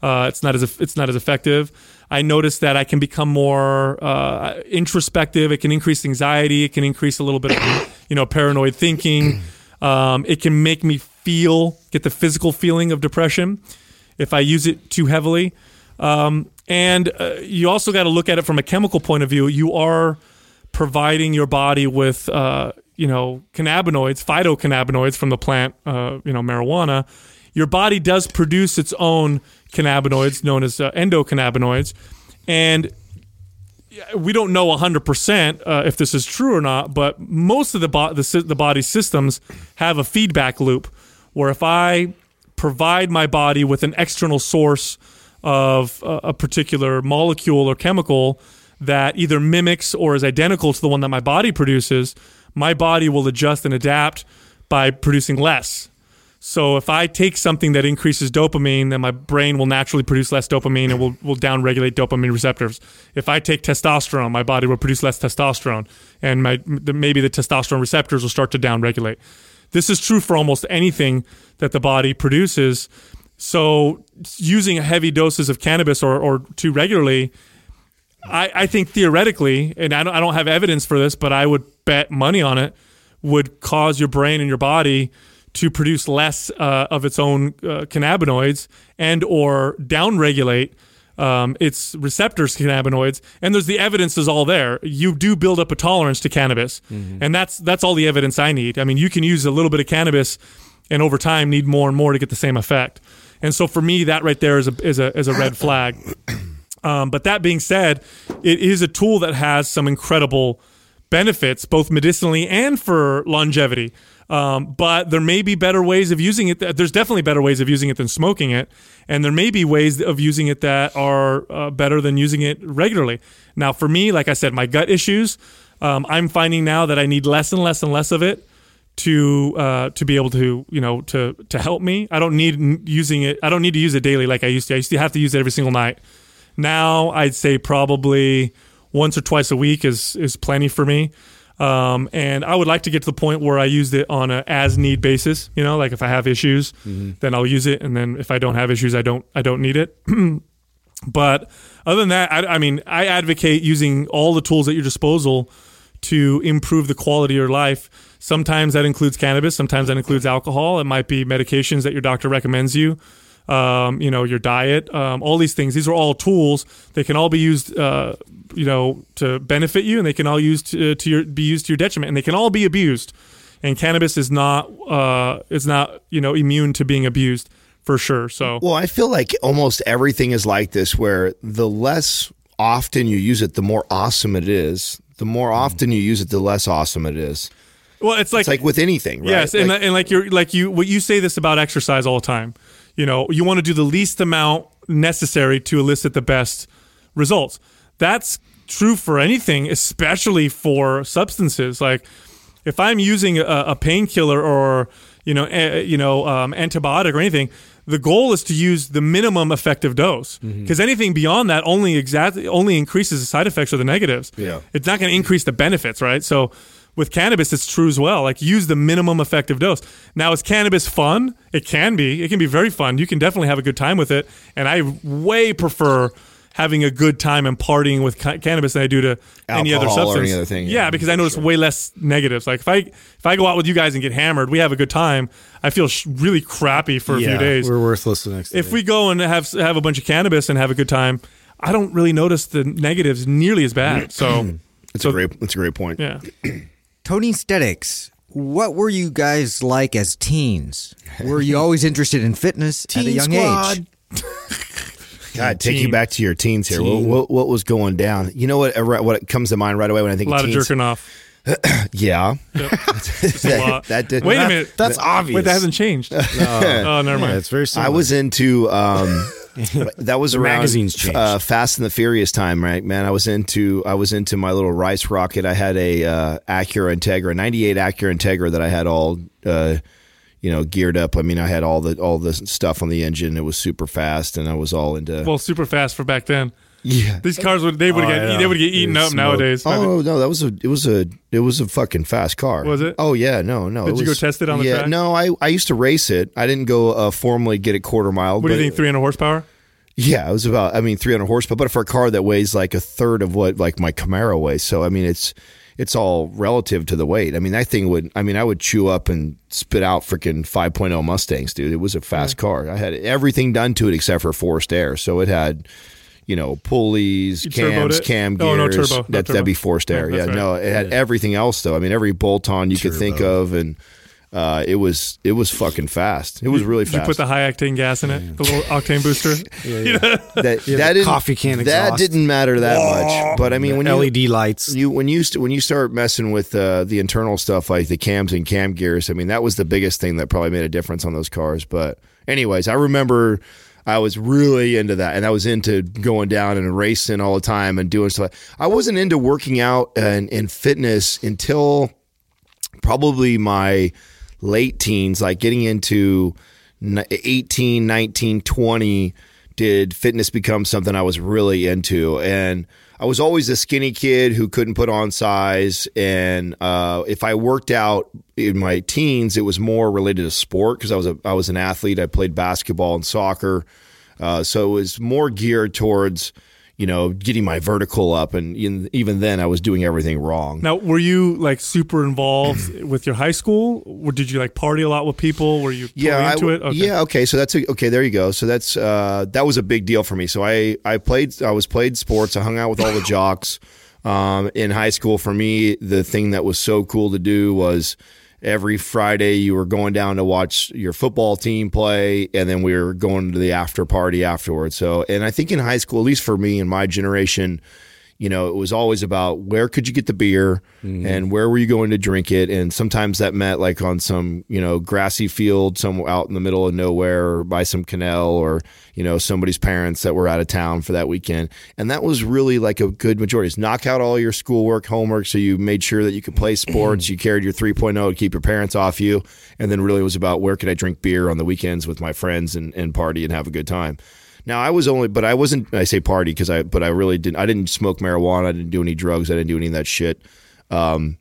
Uh, it's not as it's not as effective. I notice that I can become more uh, introspective. It can increase anxiety. It can increase a little bit of you know paranoid thinking. Um, it can make me feel get the physical feeling of depression if I use it too heavily. Um, and uh, you also got to look at it from a chemical point of view. You are providing your body with, uh, you know, cannabinoids, phytocannabinoids from the plant, uh, you know, marijuana. your body does produce its own cannabinoids known as uh, endocannabinoids, and we don't know 100% uh, if this is true or not, but most of the, bo- the, the body's systems have a feedback loop where if I provide my body with an external source of uh, a particular molecule or chemical that either mimics or is identical to the one that my body produces, my body will adjust and adapt by producing less. So if I take something that increases dopamine, then my brain will naturally produce less dopamine and will, will downregulate dopamine receptors. If I take testosterone, my body will produce less testosterone, and my maybe the testosterone receptors will start to downregulate. This is true for almost anything that the body produces. So using heavy doses of cannabis or, or too regularly, I, I think theoretically, and I don't, I don't have evidence for this, but I would bet money on it, would cause your brain and your body to produce less uh, of its own uh, cannabinoids and or downregulate um, its receptors cannabinoids. And there's the evidence is all there. You do build up a tolerance to cannabis. And that's that's all the evidence i need. I mean you can use a little bit of cannabis and over time need more and more to get the same effect. And so for me that right there is a is a, is a red flag um, but that being said, it is a tool that has some incredible benefits, both medicinally and for longevity. Um, but there may be better ways of using it. There's definitely better ways of using it than smoking it, and there may be ways of using it that are uh, better than using it regularly. Now, for me, like I said, my gut issues, um, I'm finding now that I need less and less and less of it to uh, to be able to you know to to help me. I don't need using it. I don't need to use it daily like I used to. I used to have to use it every single night. Now I'd say probably once or twice a week is is plenty for me. Um, and I would like to get to the point where I used it on a as need basis. You know, like if I have issues, then I'll use it, and then if I don't have issues, I don't I don't need it. but other than that, I, I mean, I advocate using all the tools at your disposal to improve the quality of your life. Sometimes that includes cannabis. Sometimes that includes alcohol. It might be medications that your doctor recommends you. Um, you know, your diet, um, all these things. These are all tools. They can all be used, uh, you know, to benefit you, and they can all used to, to your, be used to your detriment, and they can all be abused. And cannabis is not uh, is not you know immune to being abused for sure. So Well, I feel like almost everything is like this, where the less often you use it, the more awesome it is. The more often you use it, the less awesome it is. well, it's like It's like with anything, right? Yes, and Like- and like you're like you what you say this about exercise all the time. You know, you want to do the least amount necessary to elicit the best results. That's true for anything, especially for substances. Like if I'm using a, a painkiller or you know a, you know um, antibiotic or anything, the goal is to use the minimum effective dose because anything beyond that only exactly only increases the side effects or the negatives. Yeah. it's not going to increase the benefits, right? So with cannabis, it's true as well. Like use the minimum effective dose. Now, is cannabis fun? It can be. It can be very fun. You can definitely have a good time with it. And I way prefer having a good time and partying with ca- cannabis than I do to any other Alcohol or substance. any other thing, Yeah, yeah, because I notice sure. way less negatives. Like if I if I go out with you guys and get hammered, we have a good time. I feel sh- really crappy for a few days We're worthless the next day. if day. we go and have have a bunch of cannabis and have a good time, I don't really notice the negatives nearly as bad. So, It's so a great. It's a great point. yeah. Tony Stetics, what were you guys like as teens? Were you always interested in fitness at a young squad. age? God, take you back to your teens here. What, Teen. what, what was going down? You know what? uh, What comes to mind right away when I think A lot of teens? jerking off. Yeah, Just a lot. that did. Wait a minute. That's obvious. Wait, that hasn't changed. oh, never Yeah, mind. it's very similar. I was into um, that was around magazines changed. uh, Fast and the Furious time, right? Man, I was into I was into my little rice rocket. I had a uh, Acura Integra, '98 Acura Integra that I had all uh, you know geared up. I mean, I had all the all the stuff on the engine. It was super fast, and I was all into well, super fast for back then. Yeah. These cars would they would Oh, get I know. they would get eaten up was nowadays. Oh no, that was a it was a it was a fucking fast car. Was it? Oh yeah, no, no. Did it you go test it on the yeah, track? No, I I used to race it. I didn't go uh, formally get it quarter mile. what do but you think? 300 horsepower? Yeah, it was about I mean 300 horsepower, but for a car that weighs like a third of what like my Camaro weighs, so I mean it's it's all relative to the weight. I mean that thing would I mean I would chew up and spit out freaking 5.0 Mustangs, dude. It was a fast car. I had everything done to it except for forced air, so it had. You know, pulleys, You cams, it? cam Oh, no gears. turbo, no that, turbo. that'd be forced air. Yeah, that's right. no, it had everything else though. I mean, every bolt on you could think of, and uh, it was it was fucking fast. It was really Did you put the high octane gas in it? The little octane booster? that that the didn't, coffee can that didn't matter that much. But I mean, when you, LED lights. you when you st- when you start messing with uh, the internal stuff like the cams and cam gears, I mean that was the biggest thing that probably made a difference on those cars. But anyways, I remember I was really into that, and I was into going down and racing all the time and doing stuff. I wasn't into working out and, and fitness until probably my late teens, like getting into n- 18, 19, 20, did fitness become something I was really into. And I was always a skinny kid who couldn't put on size. And uh, if I worked out in my teens, it was more related to sport because I was a I was an athlete. I played basketball and soccer, uh, so it was more geared towards you know getting my vertical up. And in, even then, I was doing everything wrong. Now, were you like super involved with your high school? Or did you like party a lot with people? Were you yeah, into I, it? Okay. yeah, okay. So that's a, okay. There you go. So that's uh, that was a big deal for me. So I I played I was played sports. I hung out with all the jocks um, in high school. For me, the thing that was so cool to do was every Friday you were going down to watch your football team play, and then we were going to the after party afterwards. So, and I think in high school, at least for me and my generation you know, it was always about where could you get the beer mm-hmm. and where were you going to drink it. And sometimes that meant like on some, you know, grassy field somewhere out in the middle of nowhere or by some canal or, you know, somebody's parents that were out of town for that weekend. And that was really like a good majority. Is knock out all your schoolwork, homework. So you made sure that you could play sports. you carried your 3.0 to keep your parents off you. And then really it was about where could I drink beer on the weekends with my friends and, and party and have a good time. Now I was only, but I wasn't. I say party because I, but I really didn't. I didn't smoke marijuana. I didn't do any drugs. I didn't do any of that shit. Um,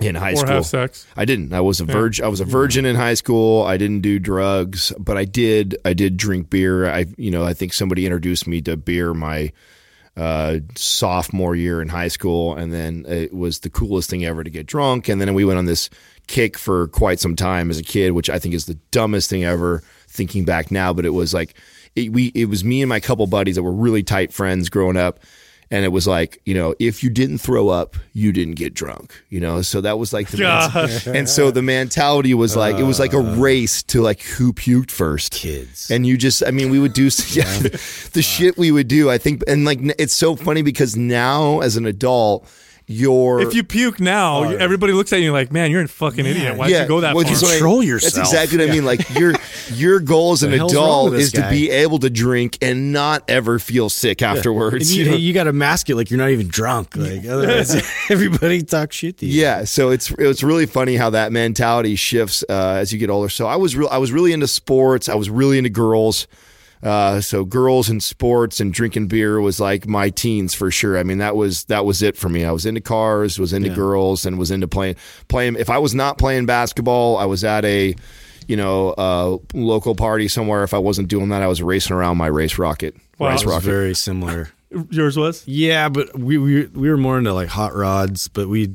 in high Or school, have sex. I didn't. I was a virgin. I was a virgin in high school. I didn't do drugs, but I did. I did drink beer. I, you know, I think somebody introduced me to beer my uh, sophomore year in high school, and then it was the coolest thing ever to get drunk. And then we went on this kick for quite some time as a kid, which I think is the dumbest thing ever. Thinking back now, but it was like it, we. It was me and my couple buddies that were really tight friends growing up. And it was like, you know, if you didn't throw up, you didn't get drunk, you know? So that was like the, Gosh. and so the mentality was like, it was like a uh. race to like who puked first. Kids. And you just, I mean, we would do yeah, the shit we would do. I think, and like, it's so funny because now as an adult, you're. If you puke now, everybody looks at you like, man, you're a fucking idiot. Why'd you go that well, far? that's what I- Control That's exactly what I mean. Like your your goal as an The hell's wrong adult with this is to be able to drink and not ever feel sick And afterwards. you, you know? you got to mask it like you're not even drunk. Like otherwise, everybody talks shit to you. Yeah, so it's it's really funny how that mentality shifts uh, as you get older. So I was real I was really into sports. I was really into girls. Uh, so girls and sports and drinking beer was like my teens for sure. I mean that was that was it for me. I was into cars, was into girls, and was into playing playing. If I was not playing basketball, I was at a you know uh, local party somewhere. If I wasn't doing that, I was racing around my race rocket. Wow. race rocket. very similar. Yours was? Yeah, but we we we were more into like hot rods. But we,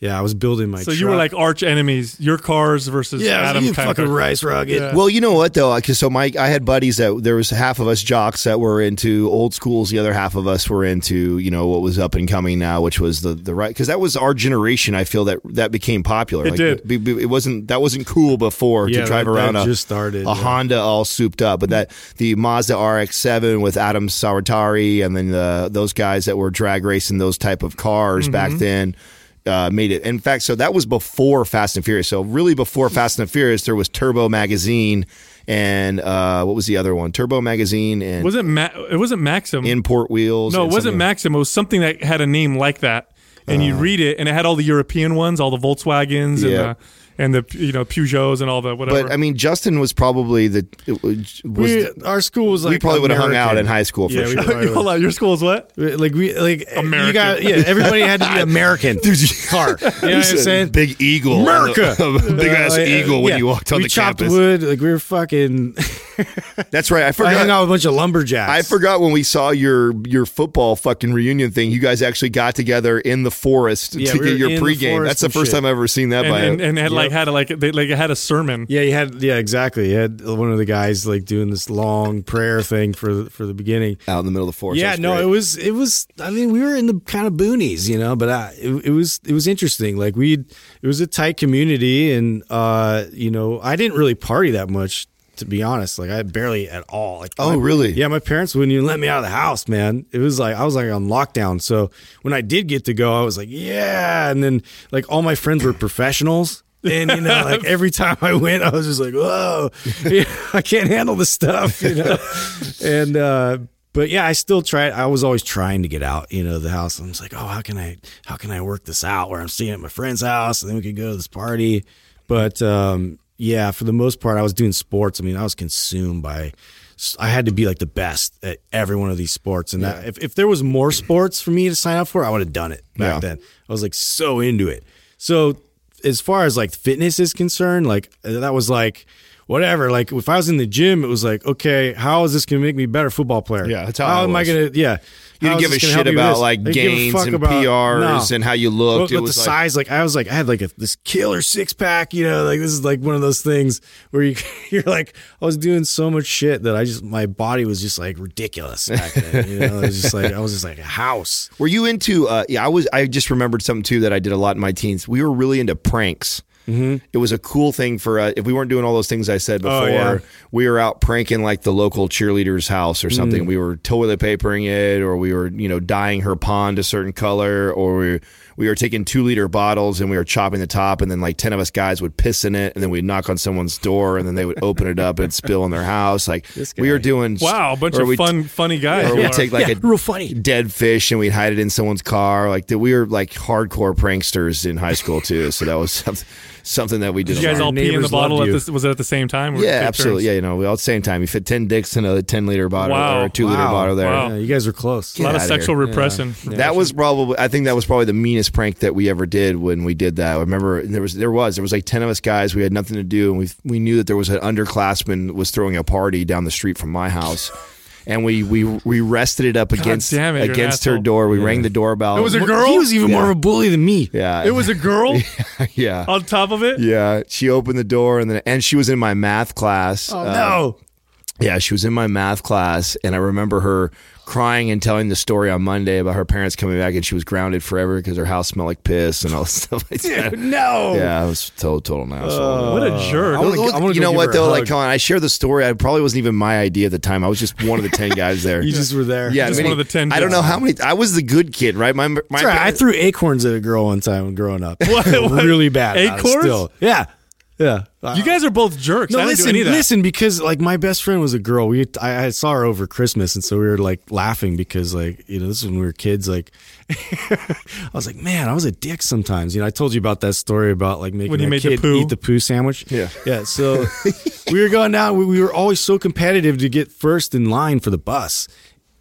yeah, I was building my. Car. So you were like arch enemies. Your cars versus yeah, Adam you kind fucking of rice rocket. Yeah. Well, you know what though, because so my I had buddies that there was half of us jocks that were into old schools, the other half of us were into you know what was up and coming now, which was the the right because that was our generation. I feel that that became popular. It did. be- be- It wasn't that wasn't cool before Yeah, to drive that- around that a just started, a yeah. Honda all souped up, but that the Mazda RX-7 with Adam Saratari and then the, those guys that were drag racing those type of cars mm-hmm. back then. Uh, made it. In fact, so that was before Fast and Furious. So really, before Fast and Furious, there was Turbo Magazine and uh, what was the other one? Turbo Magazine and Was it Ma- it wasn't Maxim. Import Wheels. no, it wasn't Maxim. It was something that had a name like that. And you read it and it had all the European ones, all the Volkswagens Yeah. and the and the you know Peugeots and all the whatever. But I mean, Justin was probably the it was, was we, our school was like we probably would have hung out in high school for Yeah, we sure. probably Hold on, your school is what? Like we like You got yeah. Everybody had to be American. car. You know what I'm saying? Big eagle, America. big ass Uh, eagle when yeah. you walked on we the chopped campus. wood. Like we were fucking. That's right. I I forgot. hung out with a bunch of lumberjacks. I forgot when we saw your your football fucking reunion thing. You guys actually got together in the forest Yeah, to we get your in the pregame. That's the first shit. time I've ever seen that. And, by and, and had like like had a, like they like had a sermon. Yeah, you had yeah exactly. You had one of the guys like doing this long prayer thing for the, for the beginning. out in the middle of the forest. Yeah, no, great. it was it was. I mean, we were in the kind of boonies, you know, but uh, it, it was it was interesting. Like we, it was a tight community, and uh, you know, I didn't really party that much, to be honest. Like I barely at all. Like, Oh, my- really? Yeah, my parents wouldn't even let me out of the house, man. It was like I was like on lockdown. So when I did get to go, I was like, yeah, and then like all my friends were professionals. And you know, like every time I went, I was just like, "Whoa, yeah, I can't handle this stuff," you know. and uh, but yeah, I still try. I was always trying to get out, you know, the house. I'm just like, oh, how can I, how can I work this out where I'm staying at my friend's house and then we could go to this party. But um, yeah, for the most part, I was doing sports. I mean, I was consumed by. I had to be like the best at every one of these sports, and that, if if there was more sports for me to sign up for, I would have done it back Yeah. then. I was like so into it. So as far as like fitness is concerned, like that was like whatever. Like if I was in the gym, it was like, okay, how is this going to make me a better football player? Yeah, that's how I am I going to? Yeah, You didn't give a shit help me with about like gains and about- PRs no. and how you looked. But, it was the like, size, like I was like, I had like a, this killer six pack, you know, like this is like one of those things where you, you're like, I was doing so much shit that I just, my body was just like ridiculous back then. You know, it was just like, I was just like a house. Were you into? Uh, yeah, I was. I just remembered something too that I did a lot in my teens. We were really into pranks. Mm-hmm. It was a cool thing for uh, if we weren't doing all those things I said before. Oh, yeah. We were out pranking like the local cheerleader's house or Mm. something. We were toilet papering it, or we were you know dyeing her pond a certain color, or we we were taking two liter bottles and we were chopping the top, and then like ten of us guys would piss in it, and then we'd knock on someone's door, and then they would open it up and spill in their house. Like we were doing. Wow, a bunch of we'd- fun, funny guys. or you we'd take like Yeah, a real funny. dead fish and we'd hide it in someone's car. Like we were like hardcore pranksters in high school too. So that was something, something that we did. Did you guys all pee in the bottle? At you. this, was it at the same time? Yeah, absolutely. turns? Yeah, you know, we all at the same time. You fit ten dicks in a ten liter bottle Wow. or a two liter bottle there. Wow. Yeah, you guys were close. A lot of sexual here. repression. That was probably. I think that was probably the meanest prank that we ever did when we did that. I remember there was there was there was like ten of us guys. We had nothing to do, and we we knew that there was an underclassman was throwing a party down the street from my house. And we, we we rested it up against it, against her asshole. door. We rang the doorbell. It was a girl? He was even more of a bully than me. Yeah, It was a girl yeah. on top of it. Yeah, she opened the door and then and she was in my math class. Oh Uh, no. Yeah, she was in my math class and I remember her crying and telling the story on Monday about her parents coming back and she was grounded forever because her house smelled like piss and all this stuff like that. No. Yeah, I was total total an asshole. What a jerk. I wanna I wanna you know what though? Like, come on, I share the story. I probably wasn't even my idea at the time. I was just one of the ten guys there. You just were there. yeah, Just many- one of the 10 I don't know how many. I was the good kid, right? My, my right. I threw acorns at a girl one time growing up. What? What? really bad. Acorns? Still. Yeah. Yeah. You guys are both jerks. No, I didn't listen, do any of that. listen, because like my best friend was a girl. We I, I saw her over Christmas, and so we were like laughing because like you know this is when we were kids. Like I was like, man, I was a dick sometimes. You know, I told you about that story about like making When you that made the kid poo? eat the poo sandwich. Yeah. yeah. So we were going down. We, we were always so competitive to get first in line for the bus,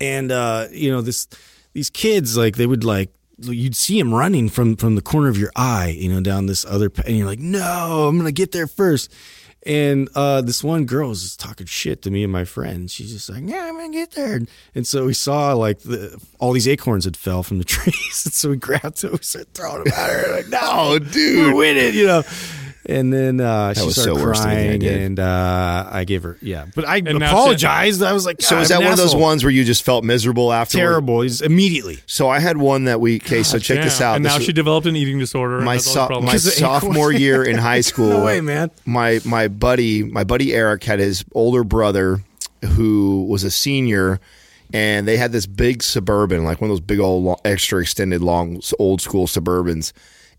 and uh, you know this these kids like they would like you'd see him running from from the corner of your eye, you know, down this other, and you're like, no, I'm gonna get there first. And uh, this one girl was just talking shit to me and my friend. She's just like, "Yeah, I'm gonna get there." And so we saw like the, all these acorns had fell from the trees, and so we grabbed them, we started throwing them at her. Like, no, dude, we're winning, you know. And then uh, she started so worse than anything I crying, and uh, I gave her yeah, but I now she- apologized. I was like, So "God, is I'm that an one of those ones where you just felt miserable after? terrible? He's immediately. So I had one that we. Okay, so check Damn. this out. And This now was- she developed an eating disorder. my has all these so, my sophomore year in high school. No way, man. My my buddy, my buddy Eric had his older brother who was a senior, and they had this big suburban, like one of those big old lo- extra extended long old school suburbans,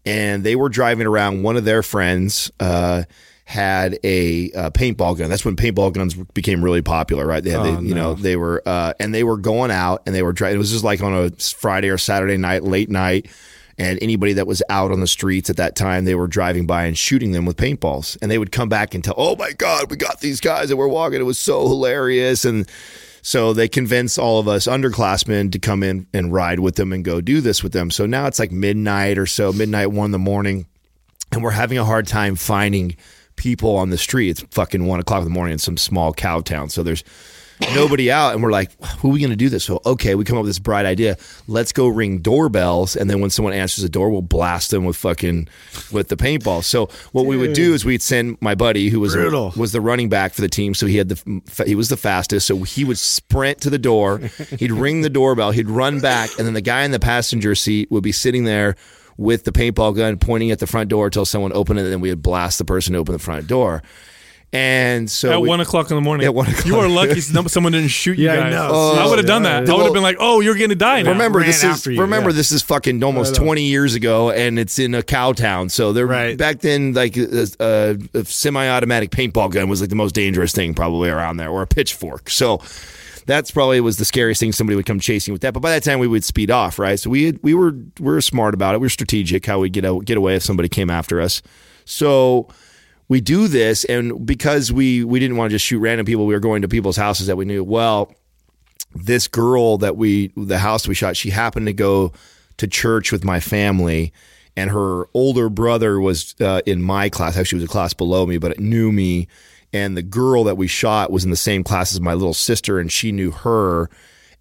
and they were driving around. One of their friends. Uh, had a uh, paintball gun. That's when paintball guns became really popular, right? They had, Oh, they, you know, they were, uh, and they were going out and they were driving. It was just like on a Friday or Saturday night, late night, and anybody that was out on the streets at that time, they were driving by and shooting them with paintballs. And they would come back and tell, "Oh my God, we got these guys that were walking. It was so hilarious." And so they convinced all of us underclassmen to come in and ride with them and go do this with them. So now it's like midnight or so, midnight one in the morning, and we're having a hard time finding people on the street. It's fucking one o'clock in the morning in some small cow town. So there's nobody out, and we're like, who are we going to do this? So okay, we come up with this bright idea. Let's go ring doorbells, and then when someone answers the door, we'll blast them with fucking with the paintball. So what we would do is we'd send my buddy who was Brutal. was the running back for the team, so he had the he was the fastest. So he would sprint to the door, he'd ring the doorbell, he'd run back, and then the guy in the passenger seat would be sitting there with the paintball gun pointing at the front door until someone opened it, and then we would blast the person to open the front door. And so At we- one o'clock in the morning. At one o'clock. You are lucky someone didn't shoot you Yeah, I know. Oh, I would have done that. I would have been like, "Oh, you're going to die now." remember ran this is you, remember yeah. this is fucking almost 20 years ago and it's in a cow town so they're Right. back then like a, a, a semi-automatic paintball gun was like the most dangerous thing probably around there or a pitchfork so that's probably was the scariest thing somebody would come chasing with that but by that time we would speed off right so we had, we were we were smart about it we were strategic how we get out, get away if somebody came after us so we do this and because we we didn't want to just shoot random people we were going to people's houses that we knew. Well this girl that we the house we shot she happened to go to church with my family and her older brother was uh, in my class. Actually was a class below me but it knew me. And the girl that we shot was in the same class as my little sister and she knew her.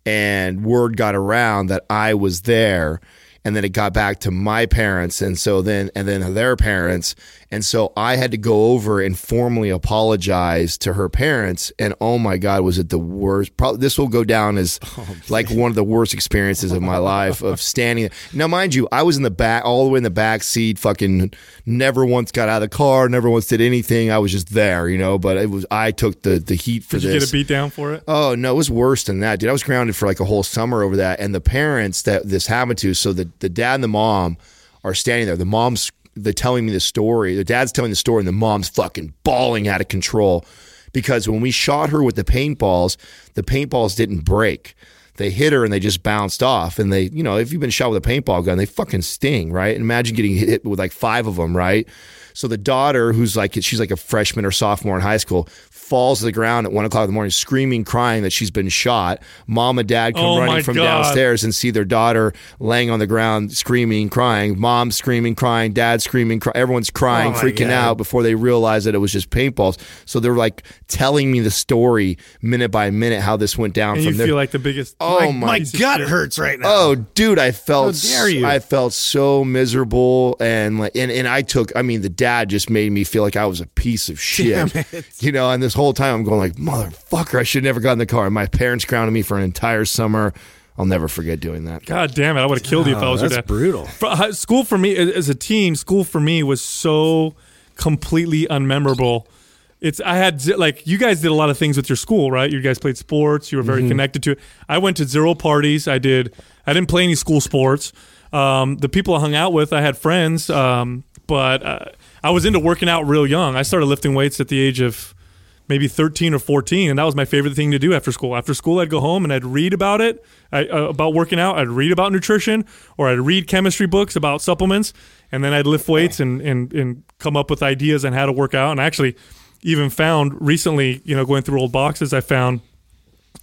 And word got around that I was there and then it got back to my parents. And so then and then their parents and so I had to go over and formally apologize to her parents. And oh my god was it the worst? Probably this will go down as oh, like one of the worst experiences of my life of standing now mind you I was in the back all the way in the back seat fucking never once got out of the car never once did anything. I was just there you know but it was I took the the heat for Did you this get a beat down for it? Oh no, it was worse than that, dude. I was grounded for like a whole summer over that, and the parents that this happened to, so the the dad and the mom are standing there. The mom's they're telling me the story. The dad's telling the story, and the mom's fucking bawling out of control because when we shot her with the paintballs, the paintballs didn't break. They hit her and they just bounced off. And they, you know, if you've been shot with a paintball gun, they fucking sting, right? Imagine getting hit with like five of them, right? So the daughter, who's like, she's like a freshman or sophomore in high school, falls to the ground at one o'clock in the morning, screaming, crying that she's been shot. Mom and dad come Oh, running from God. downstairs and see their daughter laying on the ground, screaming, crying. Mom screaming, crying. Dad screaming, cry- everyone's crying, Oh, freaking God. out before they realize that it was just paintballs. So they're like telling me the story minute by minute how this went down And from you there. feel like the biggest. Oh, my, my of gut hurts right now. Oh, dude, I felt How dare you. I felt so miserable and like and, and I took I mean the dad just made me feel like I was a piece of shit. You know, and this whole time I'm going like, motherfucker, I should have never got in the car. And my parents grounded me for an entire summer. I'll never forget doing that. God damn it! I would have killed you if I was your that's brutal. For, high- school for me as a teen, school for me was so completely unmemorable. It's I had like you guys did a lot of things with your school, right? You guys played sports. You were Mm-hmm. very connected to it. I went to zero parties. I did. I didn't play any school sports. Um, the people I hung out with, I had friends, um, but uh, I was into working out real young. I started lifting weights at the age of maybe 13 or 14 and that was my favorite thing to do after school after school i'd go home and i'd read about it I, uh, about working out i'd read about nutrition or i'd read chemistry books about supplements and then i'd lift weights and, and, and come up with ideas on how to work out and I actually even found recently you know going through old boxes i found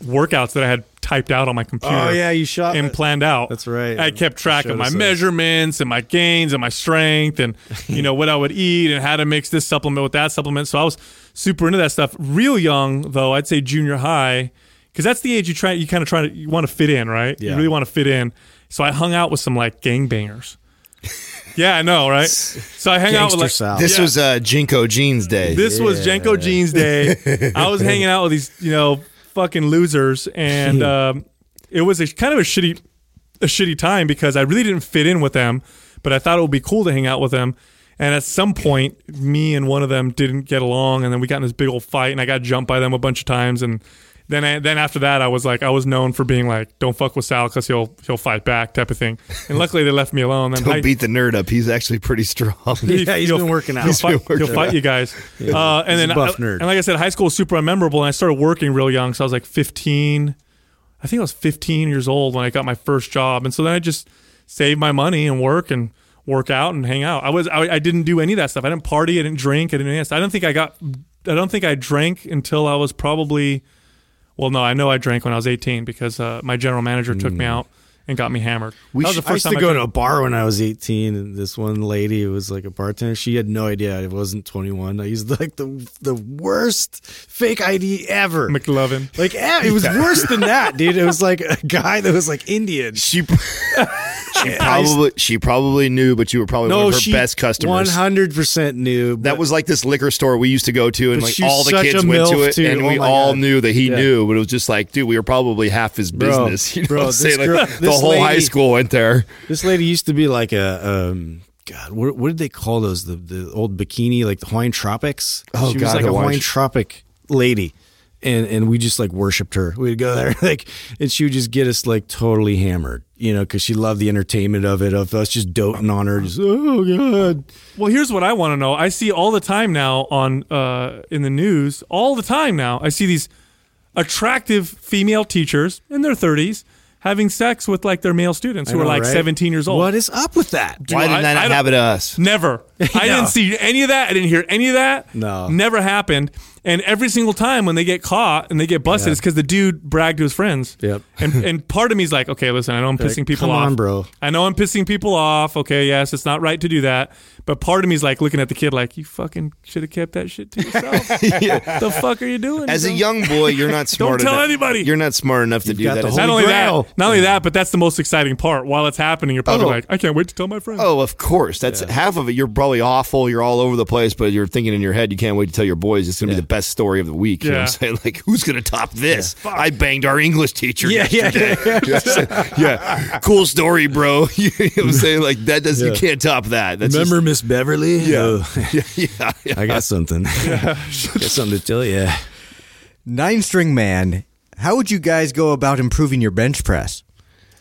workouts that i had typed out on my computer Oh, yeah, you shot and it. planned out That's right. i kept track of my measurements and my gains and my strength and you know what I would eat and how to mix this supplement with that supplement. So I was super into that stuff. Real young though, I'd say junior high, because that's the age you try. You kind of try to you want to fit in, right? You really want to fit in. So I hung out with some like gangbangers. yeah, I know, right? So I hang out with like Sal. This Yeah. was uh, JNCO Jeans Day. this was JNCO Jeans Day. I was hanging out with these, you know, fucking losers, and um, it was a kind of a shitty, a shitty time because I really didn't fit in with them, but I thought it would be cool to hang out with them. And at some point, me and one of them didn't get along, and then we got in this big old fight, and I got jumped by them a bunch of times, and then I, then after that, I was like, I was known for being like, don't fuck with Sal because he'll he'll fight back type of thing. And luckily, they left me alone. Then Don't high- beat the nerd up. He's actually pretty strong. Yeah, he's he'll- been working out. He'll He's fight, been working he'll fight you guys. Uh, and He's then, a buff I- nerd. and like I said, high school was super unmemorable, and I started working real young. So I was like 15. I think I was 15 years old when I got my first job, and so then I just saved my money and work and work out and hang out. I was I, I didn't do any of that stuff. I didn't party. I didn't drink. I didn't. do any of that stuff. I don't think I got. I don't think I drank until I was probably. Well, no, I know I drank when I was 18 because uh, my general manager took me Mm. out and got me hammered. We that was the I first used to time go I to a bar when I was 18, and this one lady who was like a bartender. She had no idea I wasn't 21. I used like the the worst fake ID ever. McLovin. Like eh, it was worse than that, dude. It was like a guy that was like Indian. She she probably she probably knew, but you were probably one of her she best customers. 100 percent knew. That was like this liquor store we used to go to, and like all the kids went to it, too. and Oh we all God. knew that he Yeah. knew. But it was just like, dude, we were probably half his Bro, business. You know bro, what I'm this saying? Like, girl- the whole high school went there. This lady used to be like a um God, what, what did they call those? The the old bikini, like the Hawaiian Tropics. Oh, she was God, like a Hawaiian Tropic lady, and and we just like worshipped her. We'd go there like, and she would just get us like totally hammered, you know, because she loved the entertainment of it, of us just doting on her. Just oh God, Well, here's what I want to know. I see all the time now on uh, in the news, all the time now. I see these attractive female teachers in their 30s having sex with like their male students who I are like right? 17 years old. What is up with that? Dude, Why didn't that I not don't- happen to us? Never. I didn't see any of that. I didn't hear any of that. No. Never happened. And every single time when they get caught and they get busted, Yeah. it's because the dude bragged to his friends. Yep. And and part of me is like, okay, listen, I know I'm pissing Like, people come off. on, bro. I know I'm pissing people off. Okay, yes, it's not right to do that. But part of me is like looking at the kid like, you fucking should have kept that shit to yourself. yeah. The fuck are you doing? As a bro? young boy, you're not smart. Don't tell enough. anybody. You're not smart enough to do that. the as whole- a- not only Grail. that, not only that, but that's the most exciting part. While it's happening, you're probably Oh. like, I can't wait to tell my friends. Oh, of course. That's half of it. You're probably awful. You're all over the place, but you're thinking in your head, you can't wait to tell your boys it's going to be the best story of the week. You know what I'm saying? Like, who's going to top this? I banged our English teacher Yeah, yeah, yesterday. Yeah, Cool story, bro. you know what I'm saying? Like, that does, you can't top that. That's Remember Miss Beverly? Yeah, Just, yeah, yeah. I got something. got something to tell you. Nine string man, how would you guys go about improving your bench press?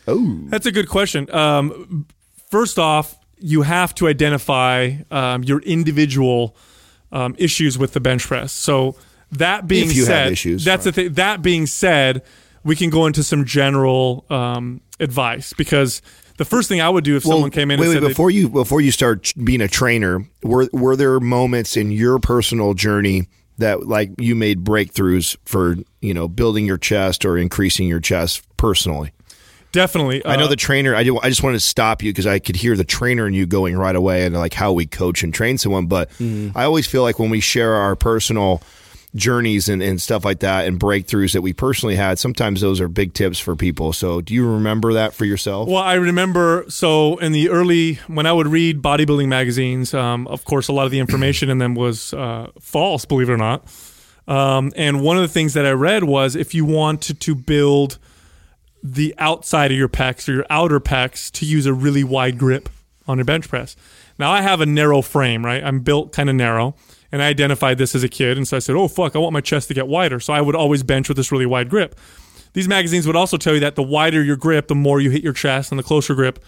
Oh, that's a good question. Um, first off, you have to identify um, your individual um, issues with the bench press. So that being If you have said, issues, that's the thing. That being said, we can go into some general um, advice because the first thing I would do if someone came in wait, and wait, before you before you start being a trainer, were were there moments in your personal journey that like you made breakthroughs for you know building your chest or increasing your chest personally? Definitely, I know uh, the trainer. I, do, I just wanted to stop you because I could hear the trainer and you going right away and like how we coach and train someone. But Mm-hmm. I always feel like when we share our personal journeys and, and stuff like that and breakthroughs that we personally had, sometimes those are big tips for people. So do you remember that for yourself? Well, I remember so in the early when I would read bodybuilding magazines, um, of course, a lot of the information in them was uh, false, believe it or not. Um, and one of the things that I read was if you wanted to build the outside of your pecs or your outer pecs to use a really wide grip on your bench press. Now I have a narrow frame, right? I'm built kind of narrow, and I identified this as a kid, and so I said, "Oh fuck, I want my chest to get wider." So I would always bench with this really wide grip. These magazines would also tell you that the wider your grip, the more you hit your chest, and the closer grip,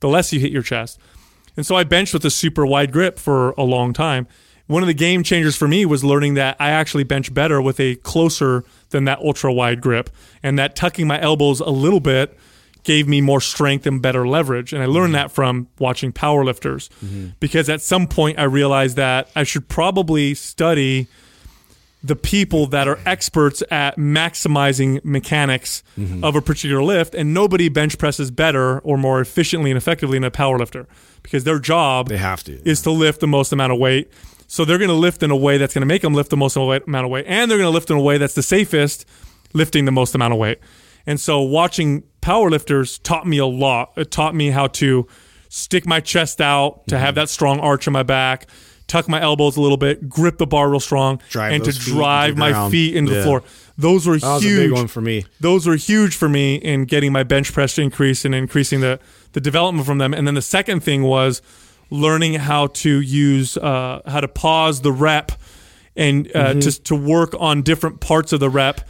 the less you hit your chest. And so I benched with a super wide grip for a long time. One of the game changers for me was learning that I actually bench better with a closer than that ultra wide grip, and that tucking my elbows a little bit gave me more strength and better leverage. And I learned mm-hmm. that from watching powerlifters. Mm-hmm. Because at some point I realized that I should probably study the people that are experts at maximizing mechanics mm-hmm. of a particular lift, and nobody bench presses better or more efficiently and effectively than a powerlifter. Because their job They have to. is to lift the most amount of weight. So they're going to lift in a way that's going to make them lift the most amount of weight, and they're going to lift in a way that's the safest, lifting the most amount of weight. And so watching powerlifters taught me a lot. It taught me how to stick my chest out, to Mm-hmm. have that strong arch in my back, tuck my elbows a little bit, grip the bar real strong, Drive and to those feet into drive my feet into the floor. Those were That huge. a big one for me. Those were huge for me in getting my bench press to increase and increasing the the development from them. And then the second thing was learning how to use uh, how to pause the rep and uh, Mm-hmm. to to work on different parts of the rep,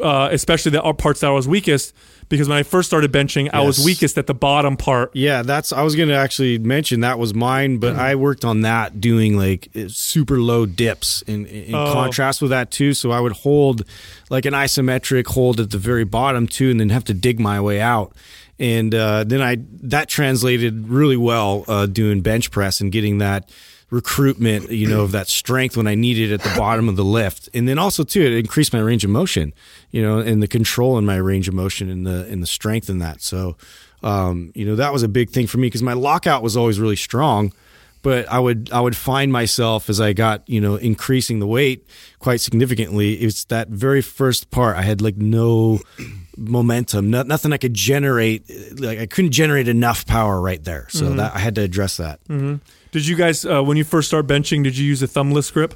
uh, especially the parts that I was weakest. Because when I first started benching, I was weakest at the bottom part. Yeah, that's. I was going to actually mention that was mine, but I worked on that doing like uh, super low dips in, in Oh. contrast with that too. So I would hold like an isometric hold at the very bottom too, and then have to dig my way out. And uh, then I that translated really well uh, doing bench press and getting that recruitment, you know, of that strength when I needed at the bottom of the lift. And then also too, it increased my range of motion, you know, and the control in my range of motion and the and the strength in that. So um, you know, that was a big thing for me because my lockout was always really strong. But I would I would find myself as I got you know increasing the weight quite significantly. It's that very first part I had like no momentum, no, nothing I could generate. Like I couldn't generate enough power right there, so Mm-hmm. that I had to address that. Did you guys, uh, when you first start benching, did you use a thumbless grip?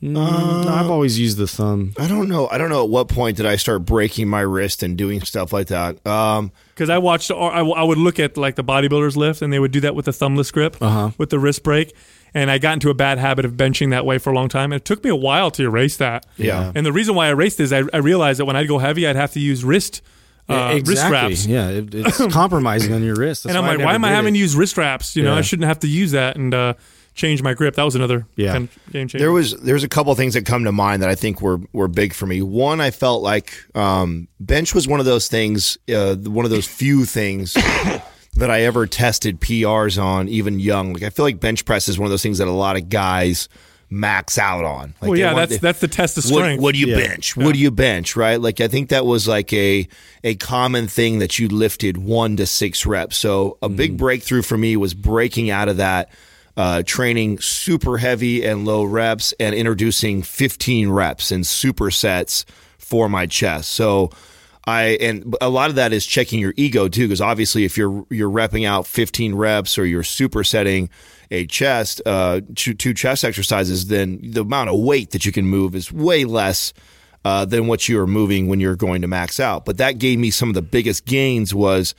No, I've always used the thumb. I don't know. I don't know at what point did I start breaking my wrist and doing stuff like that. Um, Because I watched, or I, I would look at like the bodybuilders lift, and they would do that with the thumbless grip, Uh-huh. with the wrist break. And I got into a bad habit of benching that way for a long time. And it took me a while to erase that. Yeah. And the reason why I erased is I, I realized that when I'd go heavy, I'd have to use wrist, uh, wrist exactly. wraps. Yeah, it, it's compromising on your wrist. That's and I'm like, why am I having to use wrist wraps? You know, Yeah. I shouldn't have to use that and uh, change my grip. That was another Yeah. kind of game changer. There was there's a couple of things that come to mind that I think were were big for me. One, I felt like um, bench was one of those things, uh, one of those few things that I ever tested PRs on, even young. Like I feel like bench press is one of those things that a lot of guys max out on. Like well, yeah, want- that's that's the test of strength. what do you Yeah. bench? What do you bench? Right? Like I think that was like a a common thing that you lifted one to six reps. So a big breakthrough for me was breaking out of that. Uh, training super heavy and low reps and introducing 15 reps and supersets for my chest. So I and a lot of that is checking your ego too, because obviously if you're you're repping out 15 reps or you're supersetting a chest, uh, two, two chest exercises, then the amount of weight that you can move is way less uh, than what you are moving when you're going to max out. But that gave me some of the biggest gains was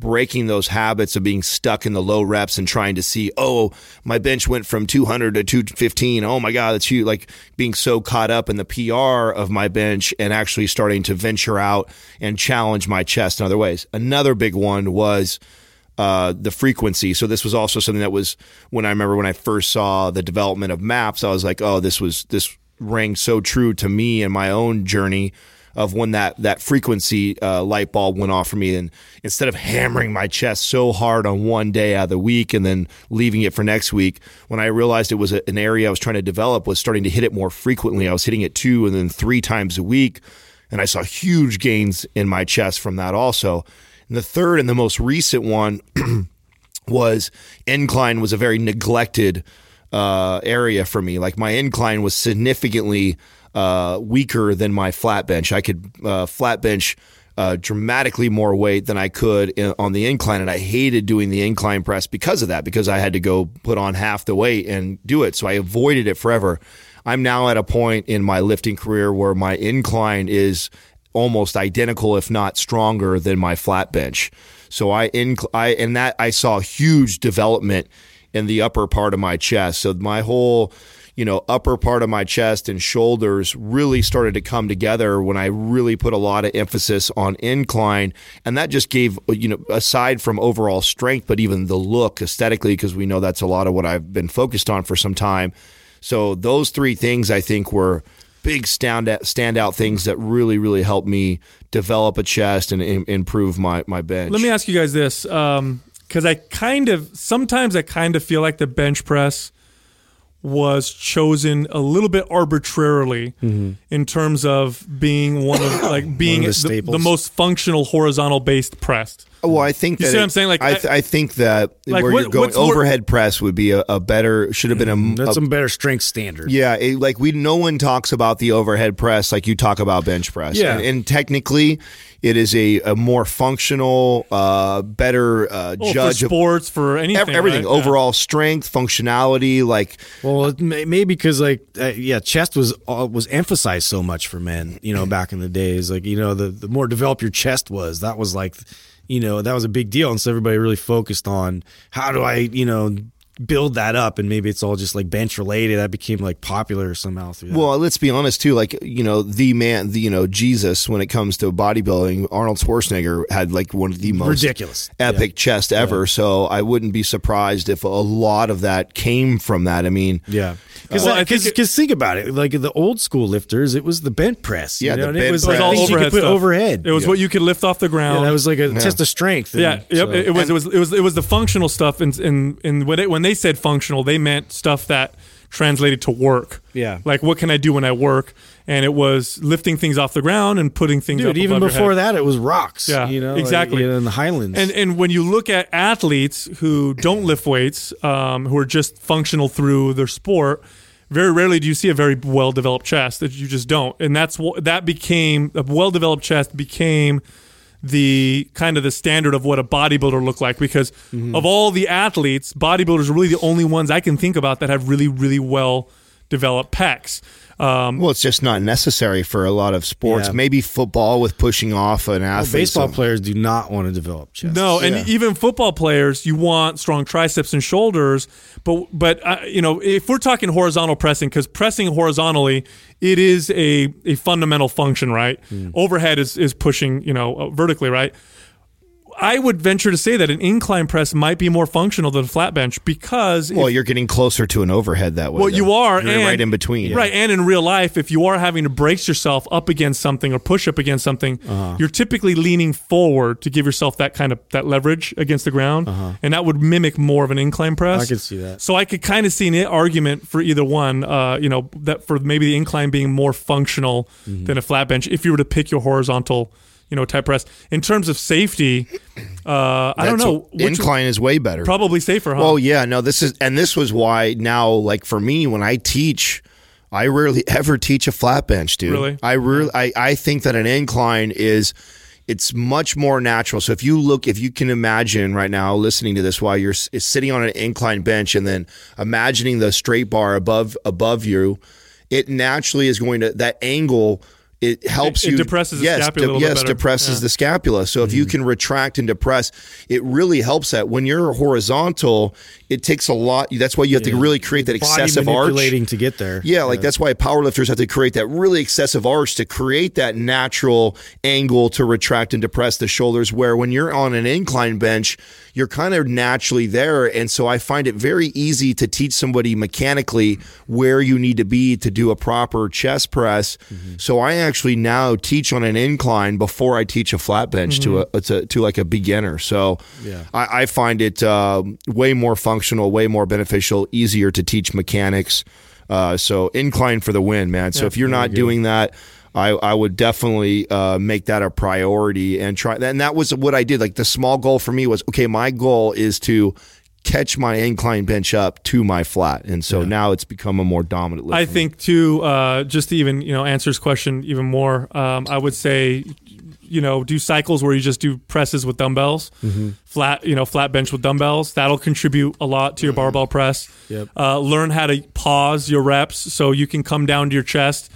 breaking those habits of being stuck in the low reps and trying to see, oh, my bench went from 200 to 215. Oh my God, that's huge. Like being so caught up in the PR of my bench and actually starting to venture out and challenge my chest in other ways. Another big one was uh, the frequency. So this was also something that was when I remember when I first saw the development of MAPS, I was like, oh, this was this rang so true to me and my own journey of when that that frequency uh, light bulb went off for me. And instead of hammering my chest so hard on one day out of the week and then leaving it for next week, when I realized it was a, an area I was trying to develop, was starting to hit it more frequently. I was hitting it two and then three times a week, and I saw huge gains in my chest from that also. And the third and the most recent one was incline was a very neglected uh, area for me. Like my incline was significantly uh, weaker than my flat bench. I could uh, flat bench uh, dramatically more weight than I could in, on the incline, and I hated doing the incline press because of that. Because I had to go put on half the weight and do it, so I avoided it forever. I'm now at a point in my lifting career where my incline is almost identical, if not stronger, than my flat bench. So I, inc- I and that I saw huge development in the upper part of my chest. So my whole, you know, upper part of my chest and shoulders really started to come together when I really put a lot of emphasis on incline, and that just gave, you know, aside from overall strength, but even the look aesthetically, because we know that's a lot of what I've been focused on for some time. So those three things I think were big standout standout things that really really helped me develop a chest and im- improve my my bench. Let me ask you guys this, um, because I kind of sometimes I kind of feel like the bench press was chosen a little bit arbitrarily in terms of being one of like being the the, the most functional horizontal based pressed. Well, I think You that see what it- I'm saying? Like, I, th- I think that Like, where what- you're going, what's more- overhead press would be a, a better should have been a, That's a some better strength standard. yeah, it, like we no one talks about the overhead press like you talk about bench press. Yeah. and, and technically, it is a, a more functional, uh, better uh, Oh, judge for of sports, for anything, ev- everything. right? Yeah. Overall strength, functionality, like Well, may, maybe because like uh, yeah, chest was uh, was emphasized so much for men. You know, back in the days, like you know, the the more developed your chest was, that was like, you know, that was a big deal, and so everybody really focused on how do I, you know, build that up, and maybe it's all just like bench related. That became like popular somehow through that. Well, let's be honest too. Like you know, the man, the you know Jesus, when it comes to bodybuilding, Arnold Schwarzenegger had like one of the most Ridiculous. epic chest ever. So I wouldn't be surprised if a lot of that came from that. I mean, yeah, uh, because Well, uh, think it- think about it, like the old school lifters, it was the bent press. you Yeah, know, the and bent it was press. like all things you could overhead put overhead. It was what you could lift off the ground. yeah, that was like a test of strength. Yeah, and yep. so- It, it was. It was. It was. It was the functional stuff. And in, in, when, it, when they said functional, they meant stuff that translated to work. Yeah. Like what can I do when I work? And it was lifting things off the ground and putting things up Dude, even before that, it was rocks. Yeah, you know, like, exactly. you know, in the Highlands. And and when you look at athletes who don't lift weights, um, who are just functional through their sport, very rarely do you see a very well developed chest. That you just don't. And that's what that became a well developed chest became the kind of the standard of what a bodybuilder looked like because Mm-hmm. of all the athletes, bodybuilders are really the only ones I can think about that have really really well developed pecs. Um, Well, it's just not necessary for a lot of sports. Yeah. Maybe football with pushing off an Well, athlete. baseball so- players do not want to develop chests. No, and Yeah. even football players, you want strong triceps and shoulders. But but uh, you know, if we're talking horizontal pressing, because pressing horizontally, it is a a fundamental function, right? Overhead is is pushing, you know, uh, vertically, right? I would venture to say that an incline press might be more functional than a flat bench because Well, you're getting closer to an overhead that way. well, you are You're and, right in between. right? And in real life, if you are having to brace yourself up against something or push up against something, Uh-huh. you're typically leaning forward to give yourself that kind of that leverage against the ground, and that would mimic more of an incline press. Uh-huh. I could see that. So I could kind of see an argument for either one. Uh, you know, that for maybe the incline being more functional Mm-hmm. than a flat bench if you were to pick your horizontal. You know, type press. In terms of safety, uh, I don't know. incline is way better. probably safer, huh? Well, yeah, no, this is, and this was why now, like for me, when I teach, I rarely ever teach a flat bench, dude. Really? I really, I, I think that an incline is, it's much more natural. So if you look, if you can imagine right now listening to this while you're s- sitting on an incline bench and then imagining the straight bar above, above you, it naturally is going to, that angle, it helps It- it you. depresses the yes, scapula a little yes, depresses Yeah. the scapula. So if you Mm-hmm. can retract and depress, it really helps that. When you're horizontal, it takes a lot. That's why you have to really create that body excessive arch. to get there. Yeah, like that's why powerlifters have to create that really excessive arch to create that natural angle to retract and depress the shoulders. Where when you're on an incline bench, you're kind of naturally there. And so I find it very easy to teach somebody mechanically where you need to be to do a proper chest press. So I actually now teach on an incline before I teach a flat bench to a to, to like a beginner. So Yeah. I, I find it um, way more functional, way more beneficial, easier to teach mechanics. Uh, so incline for the win, man. So if you're not doing that, I, I would definitely uh, make that a priority and try. And that was what I did. Like the small goal for me was okay. My goal is to catch my incline bench up to my flat, and so now it's become a more dominant. Lift I for me. think too, uh, just to even you know answer his question even more. Um, I would say, you know, do cycles where you just do presses with dumbbells, Mm-hmm. flat you know flat bench with dumbbells. That'll contribute a lot to your barbell press. Mm-hmm. Yep. Uh, learn how to pause your reps so you can come down to your chest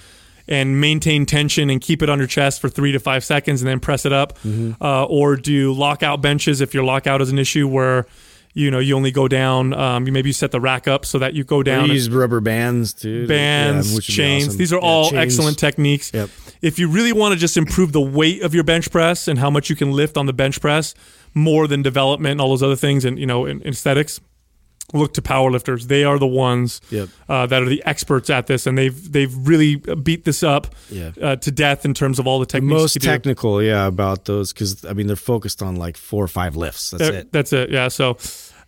and maintain tension and keep it on your chest for three to five seconds and then press it up. Mm-hmm. Uh, or do lockout benches if your lockout is an issue where. You know, you only go down. Um, you maybe you set the rack up so that you go down. Use rubber bands too. bands, Yeah, which would be chains. awesome. These are Yeah, all chains. excellent techniques. Yep. If you really want to just improve the weight of your bench press and how much you can lift on the bench press, more than development and all those other things, and you know, in, aesthetics, look to powerlifters. They are the ones Yep. uh, that are the experts at this, and they've they've really beat this up Yeah. uh, to death in terms of all the techniques. Most you do. technical, yeah, about those because I mean they're focused on like four or five lifts. That's That- it. That's it. Yeah. So,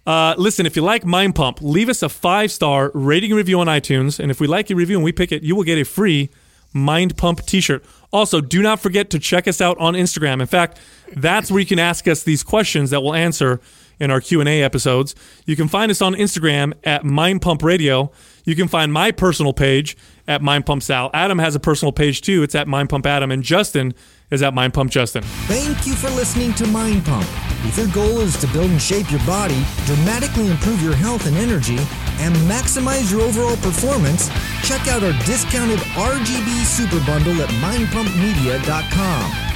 uh, listen, if you like Mind Pump, leave us a five star rating review on iTunes. And if we like your review and we pick it, you will get a free Mind Pump t shirt. Also, do not forget to check us out on Instagram. In fact, that's where you can ask us these questions that we'll answer in our Q&A episodes. You can find us on Instagram at Mind Pump Radio. You can find my personal page at Mind Pump Sal. Adam has a personal page too. It's at Mind Pump Adam. And Justin is at Mind Pump Justin. Thank you for listening to Mind Pump. If your goal is to build and shape your body, dramatically improve your health and energy, and maximize your overall performance, check out our discounted RGB Super Bundle at mindpumpmedia.com.